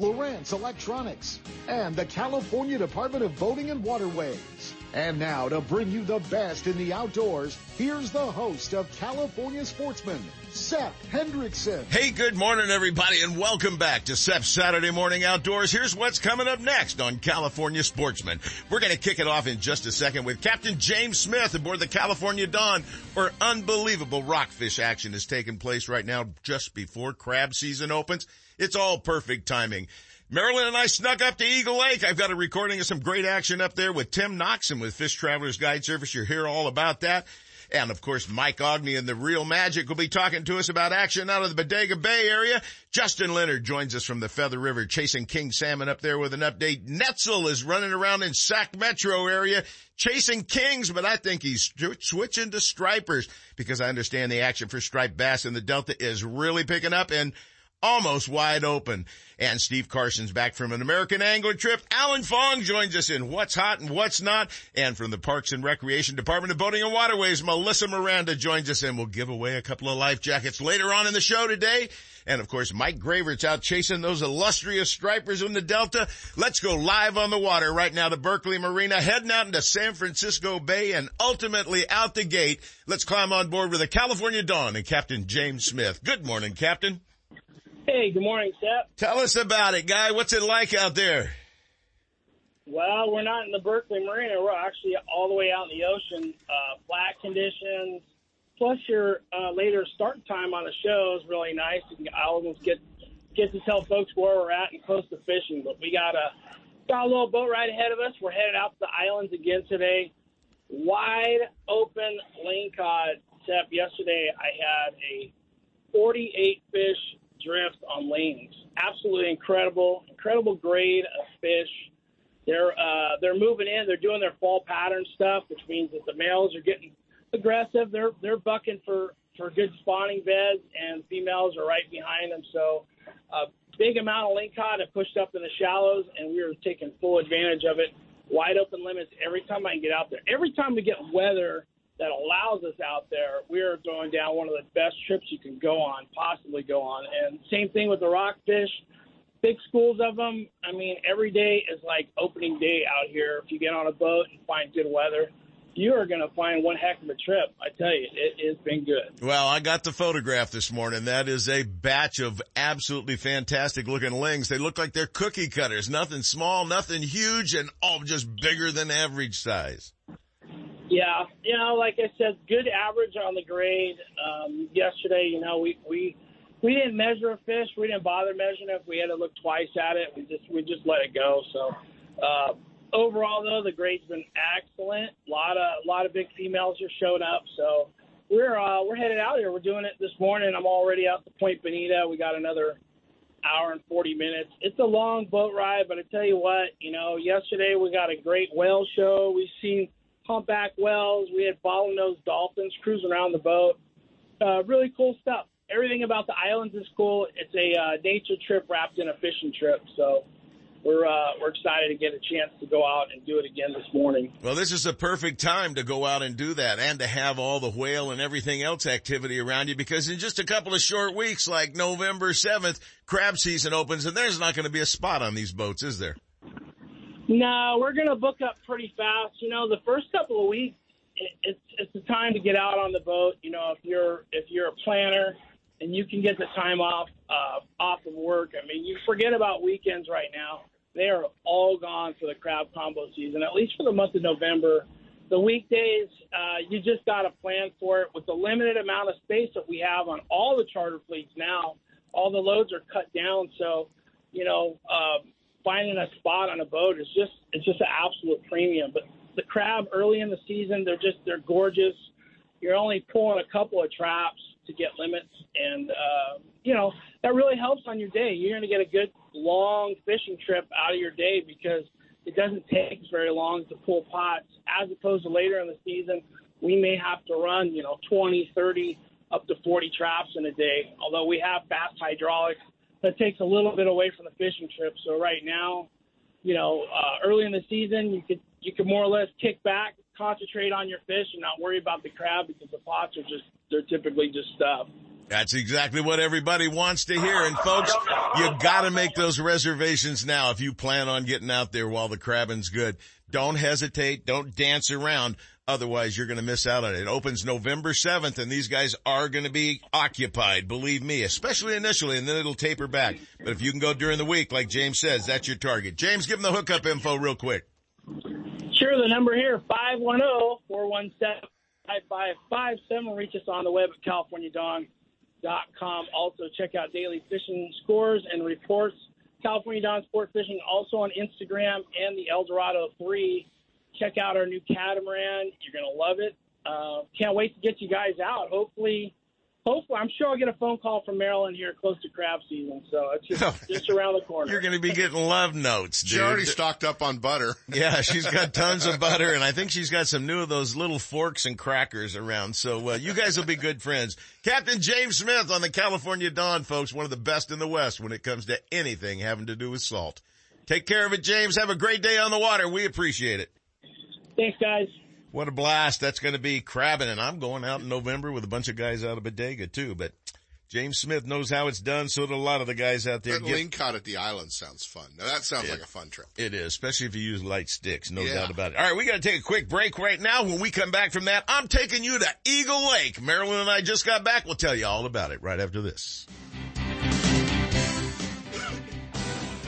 Lowrance Electronics, and the California Department of Boating and Waterways. And now to bring you the best in the outdoors, here's the host of California Sportsman, Seth Hendrickson. Hey, good morning everybody and welcome back to Seth's Saturday Morning Outdoors. Here's what's coming up next on California Sportsman. We're going to kick it off in just a second with Captain James Smith aboard the California Dawn where unbelievable rockfish action is taking place right now just before crab season opens. It's all perfect timing. Marilyn and I snuck up to Eagle Lake. I've got a recording of some great action up there with Tim Noxon with Fish Travelers Guide Service. You'll hear all about that. And of course, Mike Aughney and the Reel Magic will be talking to us about action out of the Bodega Bay area. Justin Leonard joins us from the Feather River, chasing king salmon up there with an update. Netzel is running around in Sac Metro area, chasing kings, but I think he's switching to stripers because I understand the action for striped bass in the Delta is really picking up and almost wide open. And Steve Carson's back from an American angler trip. Alan Fong joins us in What's Hot and What's Not. And from the Parks and Recreation Department of Boating and Waterways, Melissa Miranda joins us and we'll give away a couple of life jackets later on in the show today. And of course, Mike Gravert's out chasing those illustrious stripers in the Delta. Let's go live on the water right now to Berkeley Marina, heading out into San Francisco Bay and ultimately out the gate. Let's climb on board with the California Dawn and Captain James Smith. Good morning, Captain. Hey, good morning, Seth. Tell us about it, guy. What's it like out there? Well, we're not in the Berkeley Marina. We're actually all the way out in the ocean. Uh, flat conditions, plus your uh, later start time on the show is really nice. You can, I almost get get to tell folks where we're at and close to fishing. But we got a got a little boat ride ahead of us. We're headed out to the islands again today. Wide open lingcod. Except yesterday I had a 48 fish drift on lanes. Absolutely incredible, incredible grade of fish. They're uh, they're moving in. They're doing their fall pattern stuff, which means that the males are getting aggressive. They're they're bucking for for good spawning beds, and females are right behind them. So, a big amount of lingcod have pushed up in the shallows, and we are taking full advantage of it. Wide open limits every time I can get out there. Every time we get weather that allows us out there, we're going down one of the best trips you can go on, possibly go on. And same thing with the rockfish, big schools of them. I mean, every day is like opening day out here. If you get on a boat and find good weather, you are going to find one heck of a trip. I tell you, it has been good. Well, I got the photograph this morning. That is a batch of absolutely fantastic looking lings. They look like they're cookie cutters. Nothing small, nothing huge, and all just bigger than average size. Yeah, you know, like I said, good average on the grade. Um, yesterday, you know, we we we didn't measure a fish. We didn't bother measuring it. If we had to look twice at it, we just we just let it go. So uh, overall, though, the grade's been excellent. A lot of a lot of big females are showing up. So we're uh, we're headed out here. We're doing it this morning. I'm already out to Point Bonita. We got another hour and 40 minutes. It's a long boat ride, but I tell you what, you know, yesterday we got a great whale show. We've seen humpback whales. We had bottlenose dolphins cruising around the boat. Uh, really cool stuff. Everything about the islands is cool. It's a uh, nature trip wrapped in a fishing trip. So we're uh, we're excited to get a chance to go out and do it again this morning. Well, this is a perfect time to go out and do that, and to have all the whale and everything else activity around you. Because in just a couple of short weeks, like November seventh, crab season opens, and there's not going to be a spot on these boats, is there? No, we're going to book up pretty fast. You know, the first couple of weeks, it, it's it's the time to get out on the boat. You know, if you're if you're a planner and you can get the time off uh, off of work. I mean, you forget about weekends right now. They are all gone for the crab combo season, at least for the month of November. The weekdays, uh, you just got to plan for it. With the limited amount of space that we have on all the charter fleets now, all the loads are cut down. So, you know, um, finding a spot on a boat is just it's just an absolute premium. But the crab early in the season, they're just they're gorgeous. You're only pulling a couple of traps to get limits, and uh, you know that really helps on your day. You're going to get a good long fishing trip out of your day because it doesn't take very long to pull pots as opposed to later in the season. We may have to run, you know, 20, 30, up to 40 traps in a day. Although we have fast hydraulics, that takes a little bit away from the fishing trip. So right now, you know, uh, early in the season, you could you could more or less kick back, concentrate on your fish, and not worry about the crab because the pots are just they're typically just stuffed. That's exactly what everybody wants to hear. And folks, you gotta make those reservations now if you plan on getting out there while the crabbing's good. Don't hesitate. Don't dance around. Otherwise, you're going to miss out on it. It opens November 7th and these guys are going to be occupied, believe me, especially initially, and then it'll taper back. But if you can go during the week, like James says, that's your target. James, give them the hookup info real quick. Sure, the number here, 510-417-5557. Reach us on the web at californiadawn.com. Also, check out daily fishing scores and reports. California Dawn Sport Fishing also on Instagram and the El Dorado 3 check out our new catamaran. You're going to love it. Uh, can't wait to get you guys out. Hopefully, hopefully, I'm sure I'll get a phone call from Marilyn here close to crab season. So it's just, just around the corner. You're going to be getting love notes, dude. She already stocked up on butter. Yeah, she's got tons of butter, and I think she's got some new of those little forks and crackers around. So uh, you guys will be good friends. Captain James Smith on the California Dawn, folks, one of the best in the West when it comes to anything having to do with salt. Take care of it, James. Have a great day on the water. We appreciate it. Thanks, guys. What a blast. That's going to be crabbing. And I'm going out in November with a bunch of guys out of Bodega too. But James Smith knows how it's done. So do a lot of the guys out there. That get... lingcod at the island sounds fun. Now that sounds it, like a fun trip. It is, especially if you use light sticks. No yeah. doubt about it. All right. We got to take a quick break right now. When we come back from that, I'm taking you to Eagle Lake. Marilyn and I just got back. We'll tell you all about it right after this.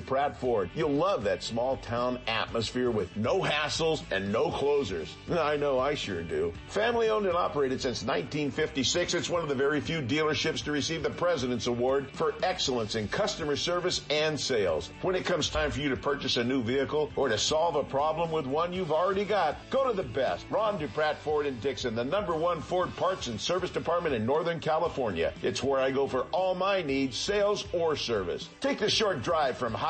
Pratt Ford. You'll love that small town atmosphere with no hassles and no closers. I know I sure do. Family owned and operated since 1956, it's one of the very few dealerships to receive the President's Award for excellence in customer service and sales. When it comes time for you to purchase a new vehicle or to solve a problem with one you've already got, go to the best. Ron Dupratt Ford in Dixon, the number one Ford parts and service department in Northern California. It's where I go for all my needs, sales or service. Take the short drive from high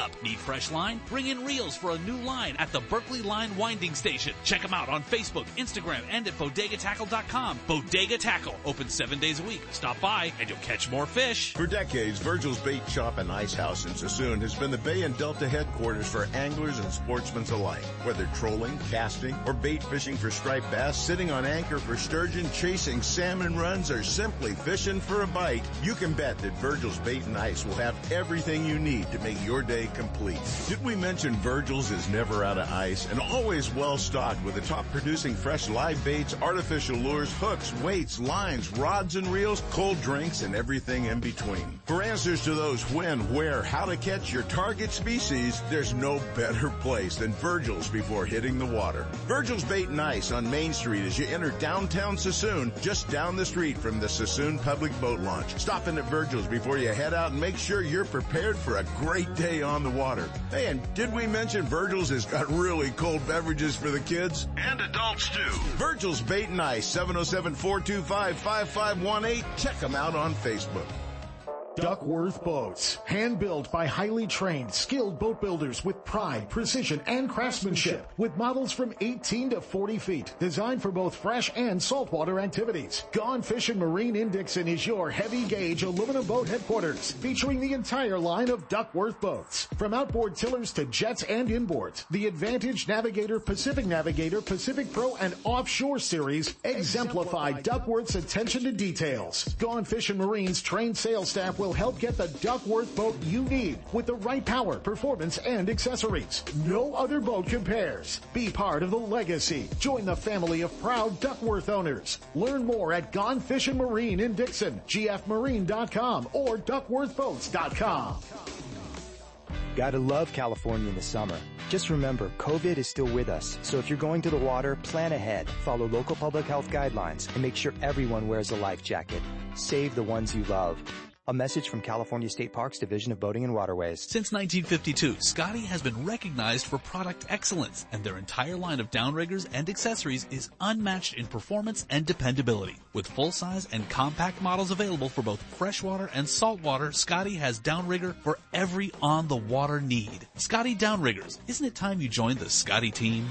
Need fresh line? Bring in reels for a new line at the Berkley Line Winding Station. Check them out on Facebook, Instagram, and at bodegatackle.com. Bodega Tackle, open seven days a week. Stop by and you'll catch more fish. For decades, Virgil's Bait Shop and Ice House in Suisun has been the Bay and Delta headquarters for anglers and sportsmen alike. Whether trolling, casting, or bait fishing for striped bass, sitting on anchor for sturgeon, chasing salmon runs, or simply fishing for a bite, you can bet that Virgil's Bait and Ice will have everything you need to make your day complete. Did we mention Virgil's is never out of ice and always well stocked with the top producing fresh live baits, artificial lures, hooks, weights, lines, rods and reels, cold drinks, and everything in between. For answers to those when, where, how to catch your target species, there's no better place than Virgil's before hitting the water. Virgil's Bait and Ice on Main Street as you enter downtown Suisun, just down the street from the Suisun Public Boat Launch. Stop in at Virgil's before you head out and make sure you're prepared for a great day on the water. Hey, and did we mention Virgil's has got really cold beverages for the kids? And adults too. Virgil's Bait and Ice, 707-425-5518. Check them out on Facebook. Duckworth Boats. Hand built by highly trained, skilled boat builders with pride, precision, and craftsmanship. With models from 18 to 40 feet. Designed for both fresh and saltwater activities. Gone Fishing Marine in Dixon is your heavy gauge aluminum boat headquarters. Featuring the entire line of Duckworth boats. From outboard tillers to jets and inboards. The Advantage Navigator, Pacific Navigator, Pacific Pro, and Offshore series exemplify Duckworth's attention to details. Gone Fishing Marine's trained sales staff will help get the Duckworth boat you need with the right power, performance, and accessories. No other boat compares. Be part of the legacy. Join the family of proud Duckworth owners. Learn more at Gone Fishing Marine in Dixon, gfmarine.com or duckworthboats.com. Gotta love California in the summer. Just remember, COVID is still with us, so if you're going to the water, plan ahead, follow local public health guidelines, and make sure everyone wears a life jacket. Save the ones you love. A message from California State Parks Division of Boating and Waterways. Since 1952, Scotty has been recognized for product excellence, and their entire line of downriggers and accessories is unmatched in performance and dependability. With full-size and compact models available for both freshwater and saltwater, Scotty has downrigger for every on-the-water need. Scotty Downriggers, isn't it time you joined the Scotty team?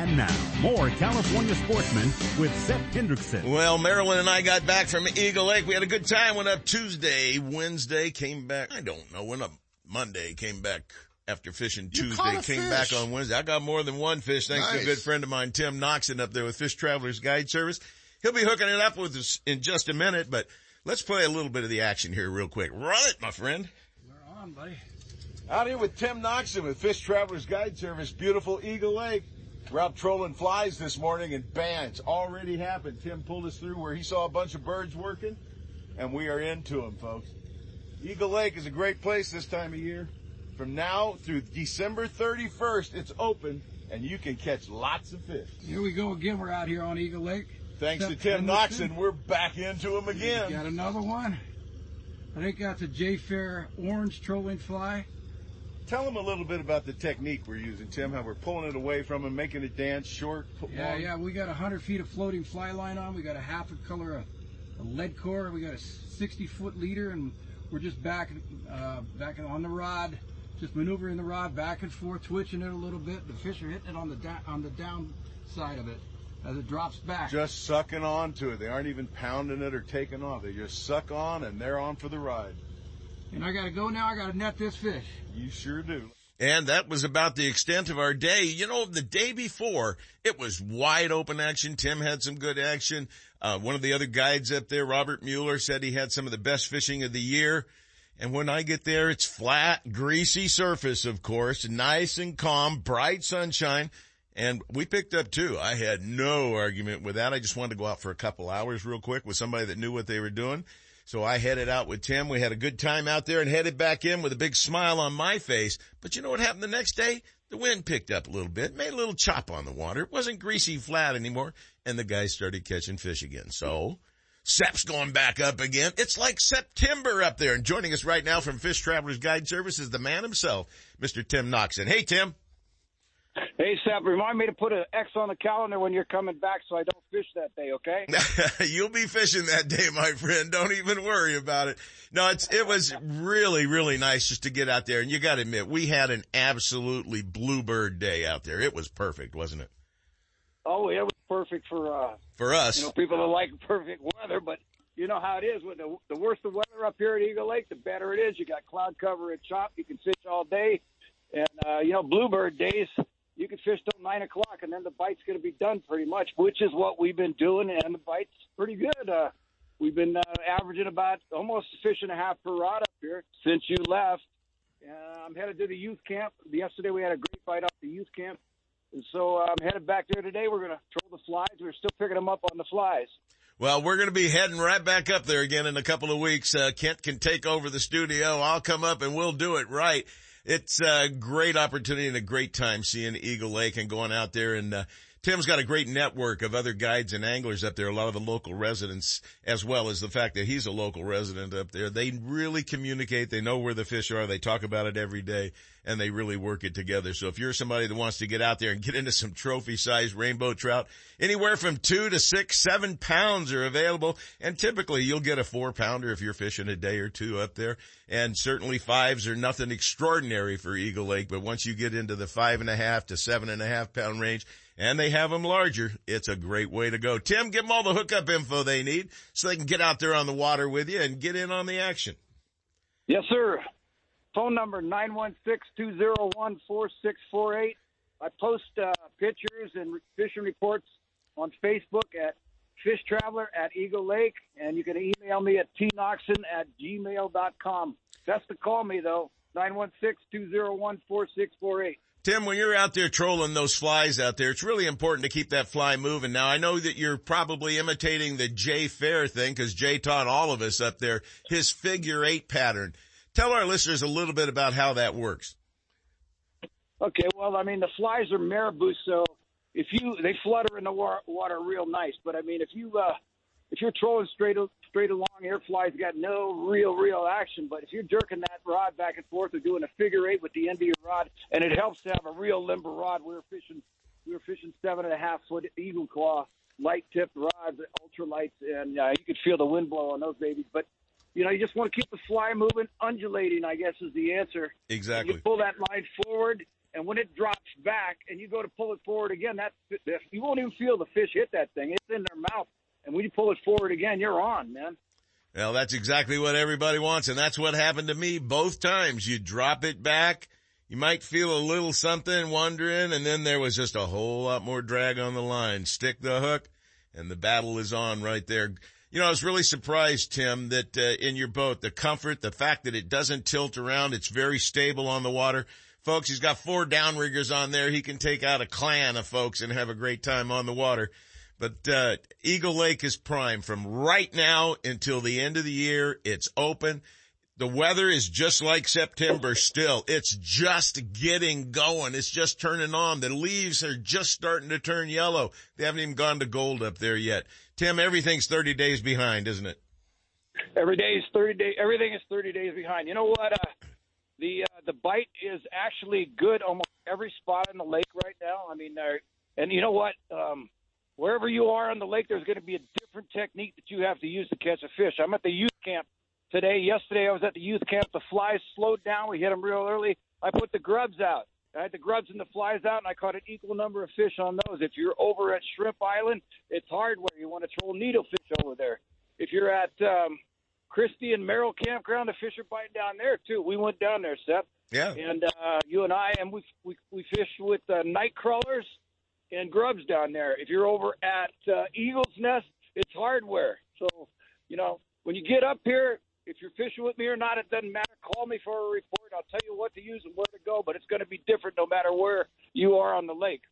And now, more California sportsmen with Seth Hendrickson. Well, Marilyn and I got back from Eagle Lake. We had a good time. Went up Tuesday, Wednesday, came back. I don't know. Went up Monday, came back after fishing You Tuesday, caught a came fish. back on Wednesday. I got more than one fish thanks to a good friend of mine, Tim Noxon up there with Fish Travelers Guide Service. He'll be hooking it up with us in just a minute, but let's play a little bit of the action here real quick. Run it, my friend. We're on, buddy. Out here with Tim Noxon with Fish Travelers Guide Service, beautiful Eagle Lake. We're trolling flies this morning and bam, it's already happened. Tim pulled us through where he saw a bunch of birds working and we are into them, folks. Eagle Lake is a great place this time of year. From now through December 31st, it's open and you can catch lots of fish. Here we go again. We're out here on Eagle Lake. Thanks to Tim Hendrickson. Noxon, we're back into them again. Got another one. I think that's a Jay Fair orange trolling fly. Tell them a little bit about the technique we're using, Tim, how we're pulling it away from them, making it dance short, Yeah, long. yeah. We got 100 feet of floating fly line on. We got a half a color of a lead core. We got a 60 foot leader, and we're just back, uh, back on the rod, just maneuvering the rod back and forth, twitching it a little bit. The fish are hitting it on the da- on the down side of it as it drops back. just sucking on to it. They aren't even pounding it or taking off. They just suck on and they're on for the ride. And I got to go now. I got to net this fish. You sure do. And that was about the extent of our day. You know, the day before, it was wide open action. Tim had some good action. Uh, one of the other guides up there, Robert Mueller, said he had some of the best fishing of the year. And when I get there, it's flat, greasy surface, of course, nice and calm, bright sunshine. And we picked up two. I had no argument with that. I just wanted to go out for a couple hours real quick with somebody that knew what they were doing. So I headed out with Tim. We had a good time out there and headed back in with a big smile on my face. But you know what happened the next day? The wind picked up a little bit, made a little chop on the water. It wasn't greasy flat anymore. And the guys started catching fish again. So Seth's going back up again. It's like September up there. And joining us right now from Fish Travelers Guide Service is the man himself, Mr. Tim Noxon. Hey, Tim. Hey, Seth, remind me to put an X on the calendar when you're coming back so I don't fish that day, okay? You'll be fishing that day, my friend. Don't even worry about it. No, it's, it was really, really nice just to get out there. And you got to admit, we had an absolutely bluebird day out there. It was perfect, wasn't it? Oh, it was perfect for, uh, For us. you know, people that like perfect weather, but you know how it is. With the, the worse the weather up here at Eagle Lake, the better it is. You got cloud cover and chop. You can fish all day. And, uh, you know, bluebird days, you can fish till 9 o'clock, and then the bite's going to be done pretty much, which is what we've been doing, and the bite's pretty good. Uh, we've been uh, averaging about almost a fish and a half per rod up here since you left. Uh, I'm headed to the youth camp. Yesterday we had a great bite off the youth camp. And so uh, I'm headed back there today. We're going to troll the flies. We're still picking them up on the flies. Well, we're going to be heading right back up there again in a couple of weeks. Uh, Kent can take over the studio. I'll come up and we'll do it right. It's a great opportunity and a great time seeing Eagle Lake and going out there and, uh, Tim's got a great network of other guides and anglers up there, a lot of the local residents, as well as the fact that he's a local resident up there. They really communicate. They know where the fish are. They talk about it every day and they really work it together. So if you're somebody that wants to get out there and get into some trophy sized rainbow trout, anywhere from two to six, seven pounds are available. And typically you'll get a four pounder if you're fishing a day or two up there. And certainly fives are nothing extraordinary for Eagle Lake. But once you get into the five and a half to seven and a half pound range, and they have them larger. It's a great way to go. Tim, give them all the hookup info they need so they can get out there on the water with you and get in on the action. Yes, sir. Phone number 916-201-4648. I post uh, pictures and fishing reports on Facebook at Fish Traveler at Eagle Lake, and you can email me at tnoxon at gmail.com. Best to call me, though, 916-201-4648. Tim, when you're out there trolling those flies out there, it's really important to keep that fly moving. Now, I know that you're probably imitating the Jay Fair thing because Jay taught all of us up there his figure eight pattern. Tell our listeners a little bit about how that works. Okay, well, I mean, the flies are marabou, so if you they flutter in the wa- water real nice. But I mean, if you uh, if you're trolling straight straight along, air flies got no real real action. But if you're jerking that rod back and forth or doing a figure eight with the end of your rod, and it helps to have a real limber rod. We were fishing we were fishing seven and a half foot eagle claw light tipped rods, ultralights, and uh, you could feel the wind blow on those babies. But you know, you just want to keep the fly moving, undulating. I guess is the answer. Exactly. You pull that line forward, and when it drops back, and you go to pull it forward again, that you won't even feel the fish hit that thing. It's in their mouth, and when you pull it forward again, you're on, man. Well, that's exactly what everybody wants, and that's what happened to me both times. You drop it back, you might feel a little something wondering, and then there was just a whole lot more drag on the line. Stick the hook, and the battle is on right there. You know, I was really surprised, Tim, that uh, in your boat, the comfort, the fact that it doesn't tilt around, it's very stable on the water. Folks, he's got four downriggers on there. He can take out a clan of folks and have a great time on the water. But uh, Eagle Lake is prime from right now until the end of the year. It's open. The weather is just like September still. It's just getting going. It's just turning on. The leaves are just starting to turn yellow. They haven't even gone to gold up there yet. Tim, everything's 30 days behind, isn't it? Every day is 30 days. Everything is 30 days behind. You know what? Uh, the uh, the bite is actually good almost every spot in the lake right now. I mean, and you know what? Um, wherever you are on the lake, there's going to be a different technique that you have to use to catch a fish. I'm at the youth camp today. Yesterday, I was at the youth camp. The flies slowed down. We hit them real early. I put the grubs out. I had the grubs and the flies out, and I caught an equal number of fish on those. If you're over at Shrimp Island, it's hardware. You want to troll needlefish over there. If you're at um, Christie and Merrill Campground, the fish are biting down there too. We went down there, Seth. Yeah. And uh, you and I, and we we we fished with uh, night crawlers and grubs down there. If you're over at uh, Eagle's Nest, it's hardware. So you know when you get up here, if you're fishing with me or not, it doesn't matter. Call me for a report. I'll tell you what to use and where to go, but it's going to be different no matter where you are on the lake.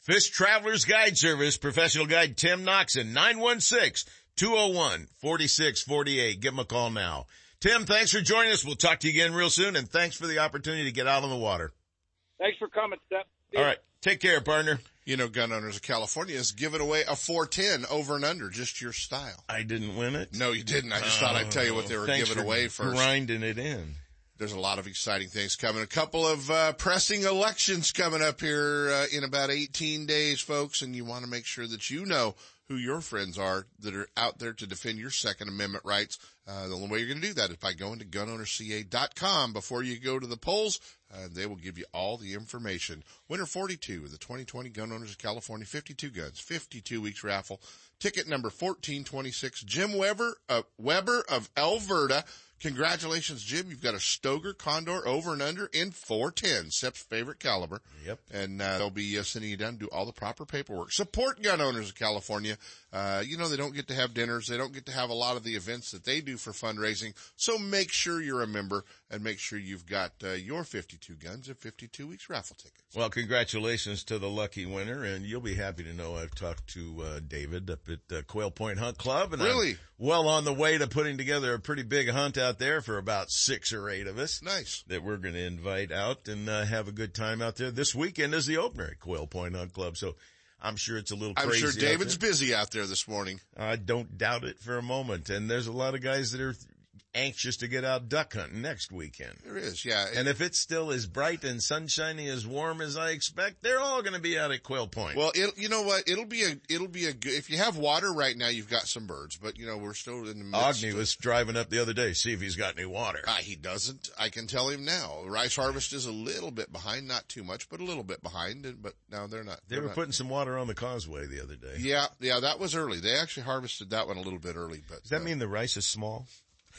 Fish Travelers Guide Service, professional guide Tim Noxon, 916-201-4648. Give him a call now. Tim, thanks for joining us. We'll talk to you again real soon, and thanks for the opportunity to get out on the water. Thanks for coming, Seth. All right. Take care, partner. You know, Gun Owners of California is giving away a 410 over and under, just your style. I didn't win it. No, you didn't. I just thought I'd tell you what they were giving for away first. grinding it in. there's a lot of exciting things coming. A couple of uh, pressing elections coming up here uh, in about 18 days, folks, and you want to make sure that you know who your friends are that are out there to defend your Second Amendment rights. Uh, the only way you're going to do that is by going to gunownerca.com before you go to the polls. Uh, they will give you all the information. Winner 42 of the 2020 Gun Owners of California, 52 guns, 52 weeks raffle. Ticket number 1426, Jim Weber, uh, Weber of Alberta. Congratulations, Jim. You've got a Stoeger Condor over and under in 410, Seth's favorite caliber. Yep. And uh, they'll be uh, sending you down to do all the proper paperwork. Support gun owners of California. Uh, you know, they don't get to have dinners. They don't get to have a lot of the events that they do for fundraising. So make sure you're a member and make sure you've got uh, your 52 guns and 52 weeks raffle tickets. Well, congratulations to the lucky winner, and you'll be happy to know I've talked to uh, David up at uh, Quail Point Hunt Club, and Really? I'm well on the way to putting together a pretty big hunt out there for about six or eight of us. Nice. That we're going to invite out and uh, have a good time out there. This weekend is the opener at Quail Point Hunt Club, so I'm sure it's a little I'm sure out David's there. busy out there this morning. I don't doubt it for a moment, and there's a lot of guys that are anxious to get out duck hunting next weekend. There is, yeah. And if it's still as bright and sunshiny as warm as I expect, they're all going to be out at Quail Point. Well, it, you know what? It'll be a, it'll be a good, if you have water right now, you've got some birds, but you know, we're still in the midst Aughney of- was driving up the other day, see if he's got any water. Ah, he doesn't. I can tell him now. Rice harvest is a little bit behind, not too much, but a little bit behind. and- But no, they're not. They they're were not. putting some water on the causeway the other day. Yeah, yeah, that was early. They actually harvested that one a little bit early, but Does that mean the rice is small?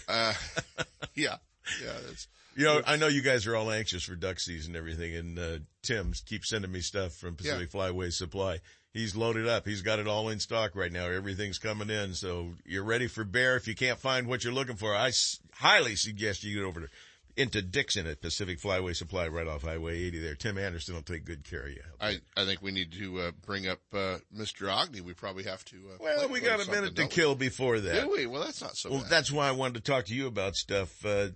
Uh, yeah, yeah, that's You know, I know you guys are all anxious for duck season and everything, and uh, Tim keeps sending me stuff from Pacific Flyway Supply. He's loaded up. He's got it all in stock right now. Everything's coming in, so you're ready for bear. If you can't find what you're looking for, I s- highly suggest you get over to into Dixon at Pacific Flyway Supply right off Highway 80 there. Tim Anderson will take good care of you. I, I think we need to uh, bring up uh, Mr. Aughney. We probably have to. Uh, Well, play we got a minute to kill before that. Do we? Well, that's not so Well, bad. that's why I wanted to talk to you about stuff. Uh,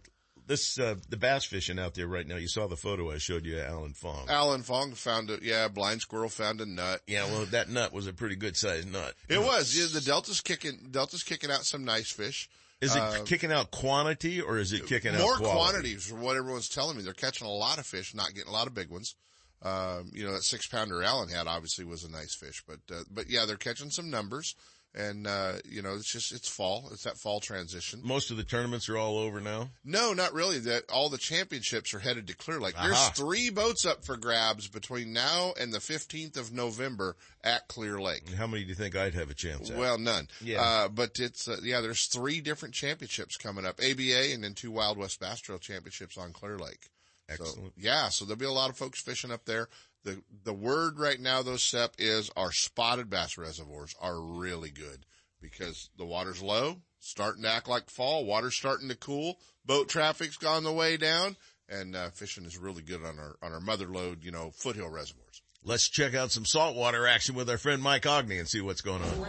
this, uh, the bass fishing out there right now. You saw the photo I showed you, Alan Fong. Alan Fong found a yeah, blind squirrel found a nut. Yeah, well, that nut was a pretty good sized nut. It was. Yeah, the Delta's kicking. Delta's kicking out some nice fish. Is it Uh, kicking out quantity or is it kicking more out quality? quantities from what everyone's telling me. They're catching a lot of fish, not getting a lot of big ones. Um, you know, that six pounder Alan had obviously was a nice fish, but, uh, but yeah, they're catching some numbers and, uh, you know, it's just, it's fall. It's that fall transition. Most of the tournaments are all over now. No, not really. That all the championships are headed to Clear Lake. Aha. There's three boats up for grabs between now and the 15th of November at Clear Lake. How many do you think I'd have a chance at? Well, none. Yeah. Uh, but it's, uh, yeah, there's three different championships coming up. ABA and then two Wild West Bass Trail championships on Clear Lake. So, yeah, so there'll be a lot of folks fishing up there. The, the word right now though, Seth, is our spotted bass reservoirs are really good because the water's low, starting to act like fall, water's starting to cool, boat traffic's gone the way down, and, uh, fishing is really good on our, on our mother lode, you know, foothill reservoirs. Let's check out some saltwater action with our friend Mike Aughney and see what's going on.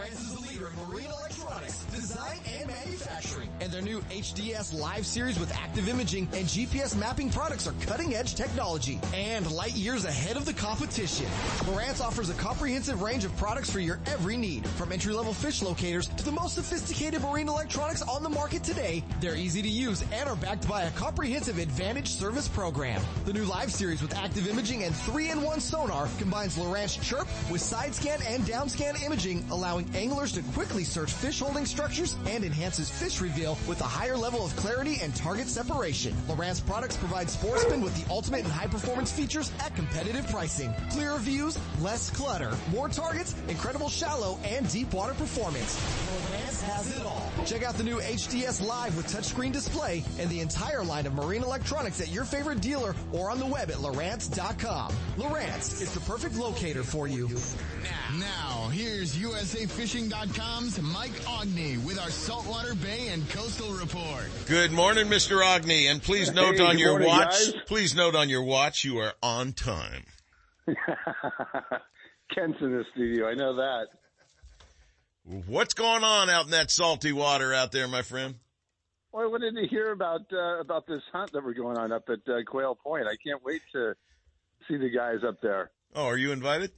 Their new HDS Live series with active imaging and GPS mapping products are cutting edge technology and light years ahead of the competition. Lowrance offers a comprehensive range of products for your every need, from entry level fish locators to the most sophisticated marine electronics on the market today. They're easy to use and are backed by a comprehensive advantage service program. The new Live series with active imaging and 3-in-1 sonar combines Lowrance Chirp with side scan and down scan imaging, allowing anglers to quickly search fish holding structures and enhances fish reveal with a higher level of clarity and target separation. Lowrance products provide sportsmen with the ultimate in high performance features at competitive pricing. Clearer views, less clutter, more targets, incredible shallow and deep water performance. Lowrance has it all. Check out the new HDS Live with touchscreen display and the entire line of marine electronics at your favorite dealer or on the web at Lowrance.com. Lowrance is the perfect locator for you. Now, here's USAFishing.com's Mike Aughney with our Saltwater Bay and Coastal Report. Good morning, Mr. Aughney, and please note Hey, on your morning, watch, guys. please note on your watch you are on time. Ken's in the studio. I know that. What's going on out in that salty water out there, my friend? Well, I wanted to hear about uh, about this hunt that we're going on up at uh, Quail Point. I can't wait to see the guys up there. Oh, are you invited?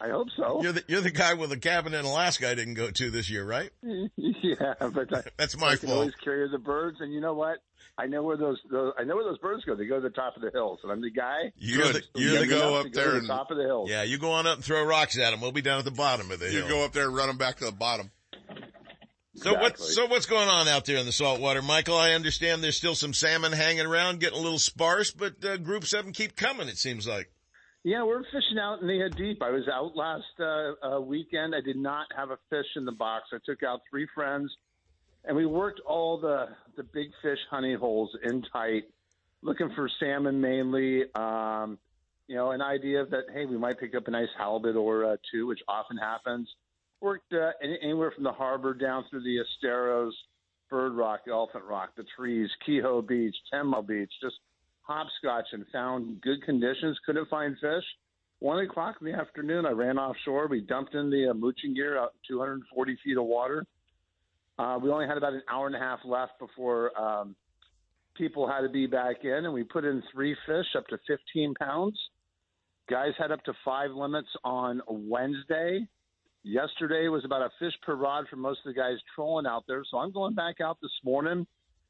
I hope so. You're the, you're the guy with the cabin in Alaska I didn't go to this year, right? yeah, but I, That's my I fault. always carry the birds, and you know what? I know where those, those I know where those birds go. They go to the top of the hills, and I'm the guy. You're the, who's you're the go up to go there to the top of the hills. yeah, you go on up and throw rocks at them. We'll be down at the bottom of the You hill. You go up there and run them back to the bottom. So what's so what's going on out there in the saltwater, Michael? I understand there's still some salmon hanging around, getting a little sparse, but uh, groups of them keep coming. It seems like. Yeah, we're fishing out in the deep. I was out last uh, uh, weekend. I did not have a fish in the box. I took out three friends, and we worked all the the big fish honey holes in tight, looking for salmon mainly. Um, you know, an idea that hey, we might pick up a nice halibut or uh, two, which often happens. Worked uh, anywhere from the harbor down through the Esteros, Bird Rock, Elephant Rock, the trees, Kehoe Beach, Tenmo Beach, just hopscotch and found good conditions. Couldn't find fish. One o'clock in the afternoon, I ran offshore. We dumped in the uh, mooching gear out 240 feet of water. Uh, we only had about an hour and a half left before um, people had to be back in, and we put in three fish up to 15 pounds. Guys had up to five limits on Wednesday. Yesterday was about a fish per rod for most of the guys trolling out there. So I'm going back out this morning.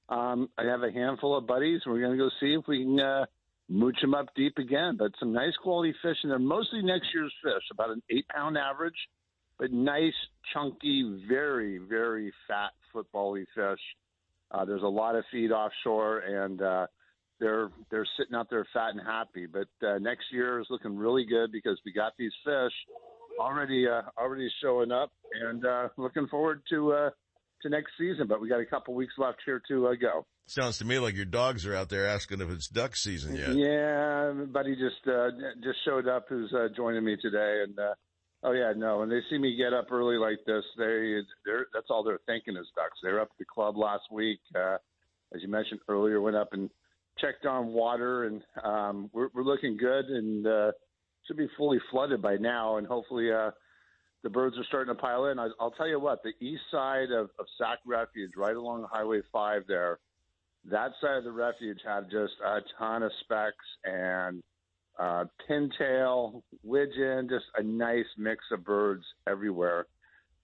Um, I have a handful of buddies. We're going to go see if we can uh, mooch them up deep again. But some nice quality fish, and they're mostly next year's fish, about an eight pound average, but nice, chunky, very, very fat football-y fish. Uh, there's a lot of feed offshore, and uh, they're they're sitting out there fat and happy. But uh, next year is looking really good because we got these fish already uh, already showing up, and uh, looking forward to uh, to next season. But we got a couple weeks left here to uh, go. Sounds to me like your dogs are out there asking if it's duck season yet. Yeah, buddy just uh, just showed up who's uh, joining me today, and uh, oh yeah, no, when they see me get up early like this, they they're that's all they're thinking is ducks. They were up at the club last week, uh, as you mentioned earlier, went up and checked on water, and um, we're we're looking good, and uh, should be fully flooded by now, and hopefully. Uh, the birds are starting to pile in. I, I'll tell you what, the east side of, of Sac Refuge, right along Highway 5 there, that side of the refuge had just a ton of specks and uh, pintail, widgeon, just a nice mix of birds everywhere.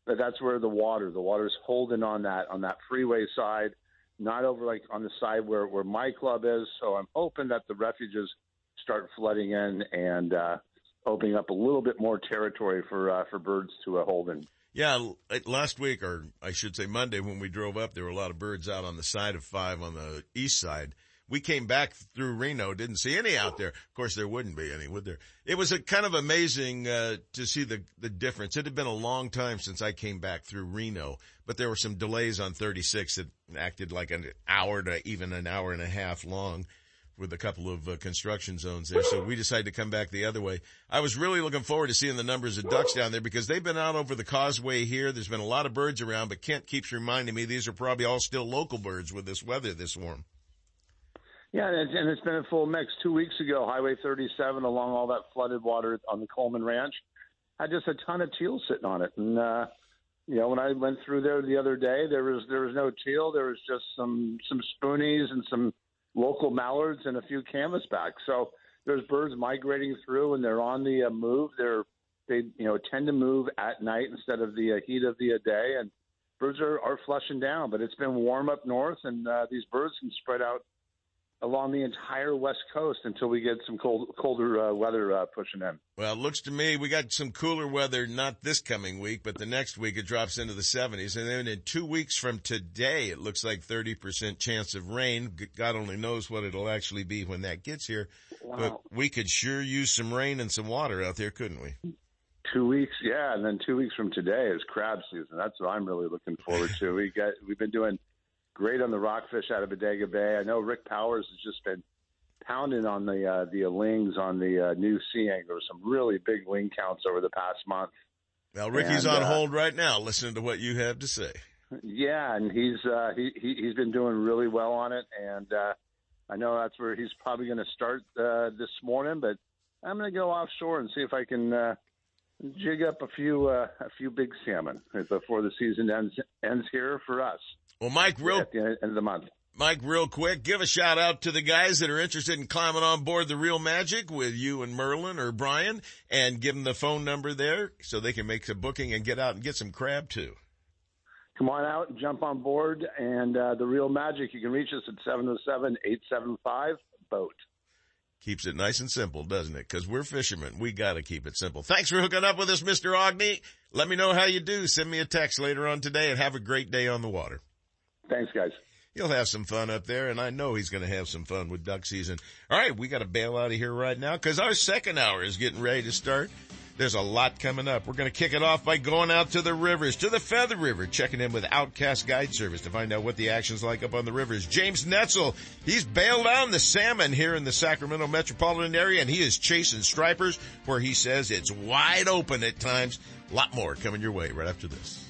But that's where the water, the water's holding on that on that freeway side, not over like on the side where where my club is. So I'm hoping that the refuges start flooding in and uh, opening up a little bit more territory for uh, for birds to uh, hold in. Yeah, last week, or I should say Monday, when we drove up, there were a lot of birds out on the side of five on the east side. We came back through Reno, didn't see any out there. Of course, there wouldn't be any, would there? It was a kind of amazing uh, to see the the difference. It had been a long time since I came back through Reno, but there were some delays on 36 that acted like an hour to even an hour and a half long with a couple of uh, construction zones there. So we decided to come back the other way. I was really looking forward to seeing the numbers of ducks down there because they've been out over the causeway here. There's been a lot of birds around, but Kent keeps reminding me these are probably all still local birds with this weather this warm. Yeah, and it's, been a full mix. Two weeks ago, Highway 37 along all that flooded water on the Cullinan Ranch had just a ton of teal sitting on it. And uh, you know, when I went through there the other day, there was there was no teal. There was just some some spoonies and some local mallards and a few canvasbacks. So there's birds migrating through, and they're on the uh, move. They're they you know tend to move at night instead of the uh, heat of the uh, day, and birds are are flushing down. But it's been warm up north, and uh, these birds can spread out along the entire west coast until we get some cold colder uh, weather uh, pushing in. Well, it looks to me we got some cooler weather, not this coming week, but the next week it drops into the 70s. And then in two weeks from today, it looks like 30% chance of rain. God only knows what it'll actually be when that gets here. Wow. But we could sure use some rain and some water out there, couldn't we? Two weeks, yeah, and then two weeks from today is crab season. That's what I'm really looking forward to. We got we've been doing great on the rockfish out of Bodega Bay. I know Rick Powers has just been pounding on the uh, the lings on the uh, new sea anglers. Some really big ling counts over the past month. Well, Ricky's And, on uh, hold right now, listening to what you have to say. Yeah, and he's uh, he, he he's been doing really well on it, and uh, I know that's where he's probably going to start uh, this morning. But I'm going to go offshore and see if I can uh, jig up a few uh, a few big salmon before the season ends ends here for us. Well, Mike, real at the end of the month. Mike, real quick, give a shout out to the guys that are interested in climbing on board the Reel Magic with you and Merlin or Brian and give them the phone number there so they can make a booking and get out and get some crab too. Come on out and jump on board. And uh, the Reel Magic, you can reach us at 707 875 BOAT. Keeps it nice and simple, doesn't it? Because we're fishermen. We got to keep it simple. Thanks for hooking up with us, Mr. Aughney. Let me know how you do. Send me a text later on today and have a great day on the water. Thanks, guys. He'll have some fun up there, and I know he's going to have some fun with duck season. All right, we got to bail out of here right now because our second hour is getting ready to start. There's a lot coming up. We're going to kick it off by going out to the rivers, to the Feather River, checking in with Outcast Guide Service to find out what the action's like up on the rivers. James Netzel, he's bailed on the salmon here in the Sacramento metropolitan area, and he is chasing stripers where he says it's wide open at times. A lot more coming your way right after this.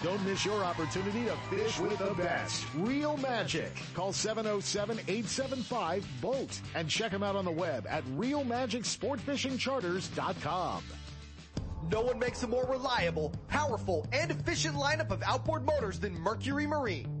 Don't miss your opportunity to fish with the best. Reel Magic. Call 707-875-BOAT and check them out on the web at reelmagicsportfishingcharters.com. No one makes a more reliable, powerful, and efficient lineup of outboard motors than Mercury Marine.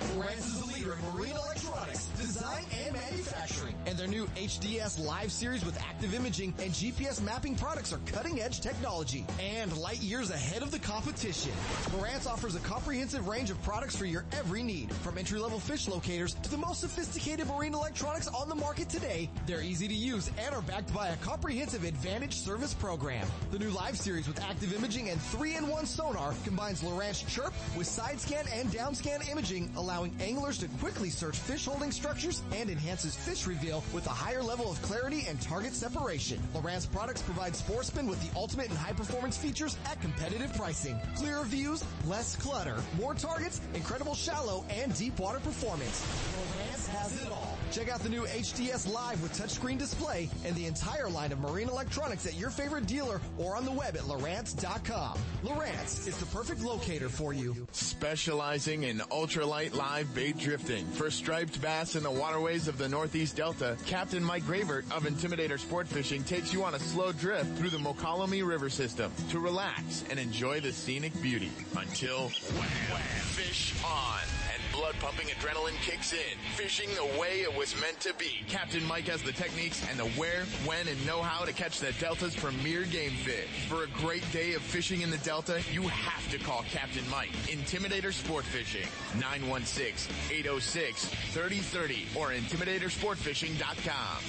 Lowrance is the leader in marine electronics, design and manufacturing. And their new HDS Live series with active imaging and GPS mapping products are cutting edge technology and light years ahead of the competition. Lowrance offers a comprehensive range of products for your every need. From entry level fish locators to the most sophisticated marine electronics on the market today, they're easy to use and are backed by a comprehensive advantage service program. The new Live series with active imaging and 3-in-1 sonar combines Lowrance Chirp with side scan and down scan imaging allowing anglers to quickly search fish holding structures and enhances fish reveal with a higher level of clarity and target separation. Lowrance products provide sportsmen with the ultimate and high performance features at competitive pricing. Clearer views, less clutter, more targets, incredible shallow and deep water performance. Lowrance has it all. Check out the new HDS Live with touchscreen display and the entire line of marine electronics at your favorite dealer or on the web at Lowrance.com. Lowrance is the perfect locator for you. Specializing in ultralight live bait drifting for striped bass in the waterways of the Northeast Delta, Captain Mike Gravert of Intimidator Sport Fishing takes you on a slow drift through the Mokelumne River system to relax and enjoy the scenic beauty until wham, fish on blood pumping adrenaline kicks in. Fishing the way it was meant to be. Captain Mike has the techniques and the where, when, and know-how to catch the Delta's premier game fish. For a great day of fishing in the Delta, you have to call Captain Mike. Intimidator Sport Fishing. 916-806-3030 or intimidatorsportfishing.com.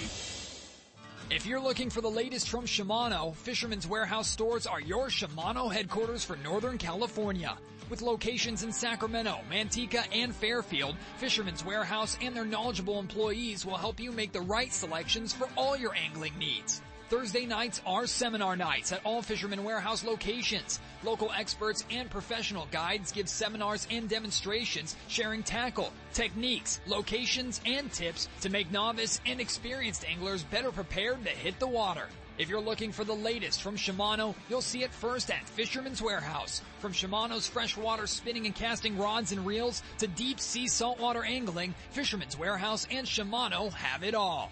If you're looking for the latest from Shimano, Fisherman's Warehouse stores are your Shimano headquarters for Northern California. With locations in Sacramento, Manteca, and Fairfield, Fisherman's Warehouse and their knowledgeable employees will help you make the right selections for all your angling needs. Thursday nights are seminar nights at all Fisherman Warehouse locations. Local experts and professional guides give seminars and demonstrations sharing tackle, techniques, locations, and tips to make novice and experienced anglers better prepared to hit the water. If you're looking for the latest from Shimano, you'll see it first at Fisherman's Warehouse. From Shimano's freshwater spinning and casting rods and reels to deep sea saltwater angling, Fisherman's Warehouse and Shimano have it all.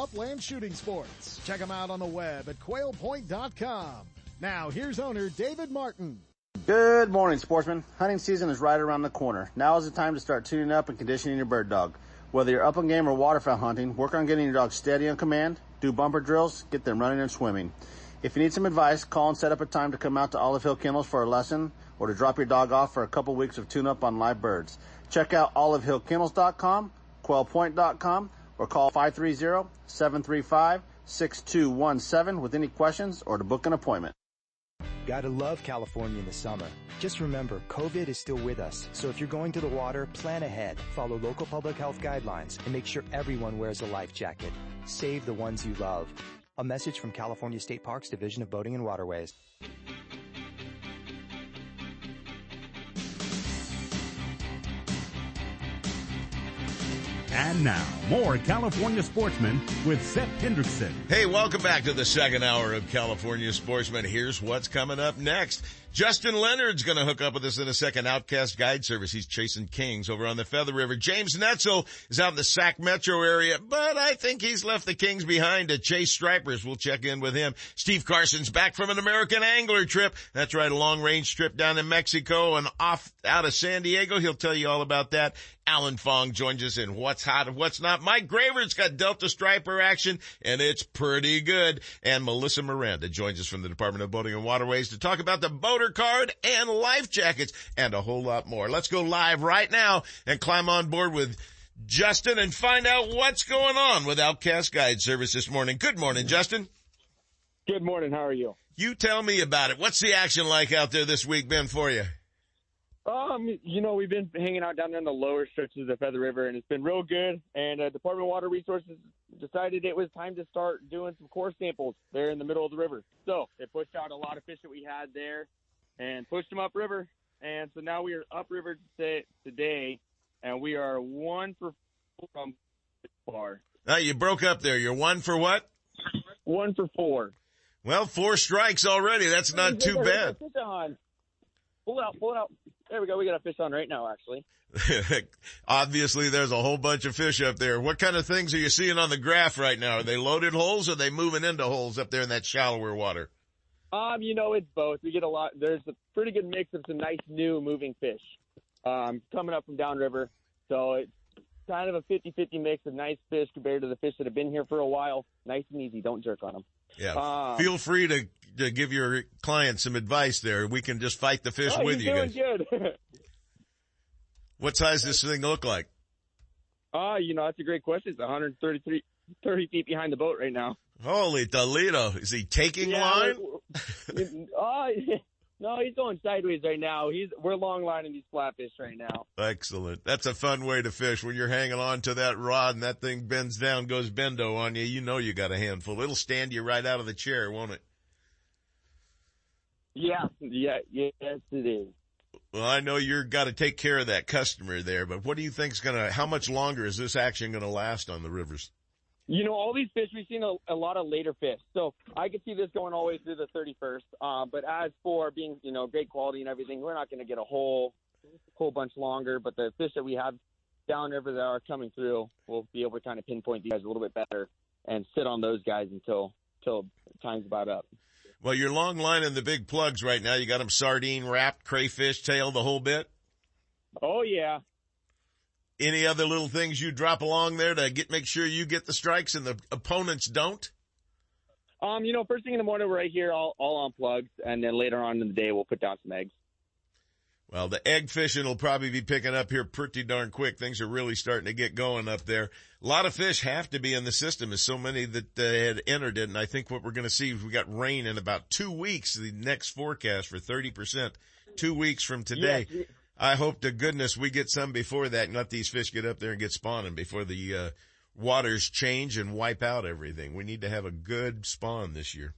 upland shooting sports. Check them out on the web at quailpoint.com. Now here's owner David Martin. Good morning, sportsmen. Hunting season is right around the corner. Now is the time to start tuning up and conditioning your bird dog. Whether you're upland game or waterfowl hunting, work on getting your dog steady on command, do bumper drills, get them running and swimming. If you need some advice, call and set up a time to come out to Olive Hill Kennels for a lesson or to drop your dog off for a couple weeks of tune up on live birds. Check out olivehillkennels.com, quailpoint.com, or call 530-735-6217 with any questions or to book an appointment. Gotta love California in the summer. Just remember, COVID is still with us. So if you're going to the water, plan ahead, follow local public health guidelines, and make sure everyone wears a life jacket. Save the ones you love. A message from California State Parks Division of Boating and Waterways. And now, more California sportsmen with Seth Hendrickson. Hey, welcome back to the second hour of California Sportsman. Here's what's coming up next. Justin Leonard's going to hook up with us in a second. Outcast Guide Service. He's chasing kings over on the Feather River. James Netzel is out in the Sac Metro area, but I think he's left the kings behind to chase stripers. We'll check in with him. Steve Carson's back from an American angler trip. That's right, a long range trip down in Mexico and off out of San Diego. He'll tell you all about that. Alan Fong joins us in What's Hot and What's Not. Mike Gravert's got Delta Striper action, and it's pretty good. And Melissa Miranda joins us from the Department of Boating and Waterways to talk about the card and life jackets and a whole lot more. Let's go live right now and climb on board with Justin and find out what's going on with Outcast Guide Service this morning. Good morning, Justin. Good morning. How are you? You tell me about it. What's the action like out there this week been for you? Um, you know, we've been hanging out down there in the lower stretches of the Feather River, and it's been real good. And uh, Department of Water Resources decided it was time to start doing some core samples there in the middle of the river. So they pushed out a lot of fish that we had there and pushed them upriver. And so now we are upriver today, and we are one for four from far. Now you broke up there. You're one for what? One for four. Well, four strikes already. That's not too bad. Pull it out, pull it out. There we go. We got a fish on right now, actually. Obviously, there's a whole bunch of fish up there. What kind of things are you seeing on the graph right now? Are they loaded holes or are they moving into holes up there in that shallower water? Um, you know, it's both. We get a lot. There's a pretty good mix of some nice new moving fish um, coming up from downriver. So it's kind of a 50-50 mix of nice fish compared to the fish that have been here for a while. Nice and easy. Don't jerk on them. Yeah. Um, Feel free to to give your clients some advice there. We can just fight the fish oh, with you guys. Good. what size does this thing look like? Uh, you know, that's a great question. It's 133 30 feet behind the boat right now. Holy Toledo. Is he taking yeah, line? Uh, no, he's going sideways right now. He's We're long lining these flatfish right now. Excellent. That's a fun way to fish. When you're hanging on to that rod and that thing bends down, goes bendo on you, you know you got a handful. It'll stand you right out of the chair, won't it? Yeah, yeah, yes, it is. Well, I know you're got to take care of that customer there, but what do you think's gonna? How much longer is this action gonna last on the rivers? You know, all these fish we've seen a, a lot of later fish, so I could see this going all the way through the 31st. Uh, but as for being, you know, great quality and everything, we're not going to get a whole whole bunch longer. But the fish that we have downriver that are coming through, we'll be able to kind of pinpoint these guys a little bit better and sit on those guys until until time's about up. Well, you're long lining the big plugs right now. You got them sardine wrapped, crayfish tail, the whole bit. Oh yeah. Any other little things you drop along there to get make sure you get the strikes and the opponents don't? Um, you know, first thing in the morning we're right here all all on plugs, and then later on in the day we'll put down some eggs. Well, the egg fishing will probably be picking up here pretty darn quick. Things are really starting to get going up there. A lot of fish have to be in the system as so many that uh, had entered it. And I think what we're going to see is we got rain in about two weeks, the next forecast for 30%, two weeks from today. I hope to goodness we get some before that and let these fish get up there and get spawning before the, uh, waters change and wipe out everything. We need to have a good spawn this year.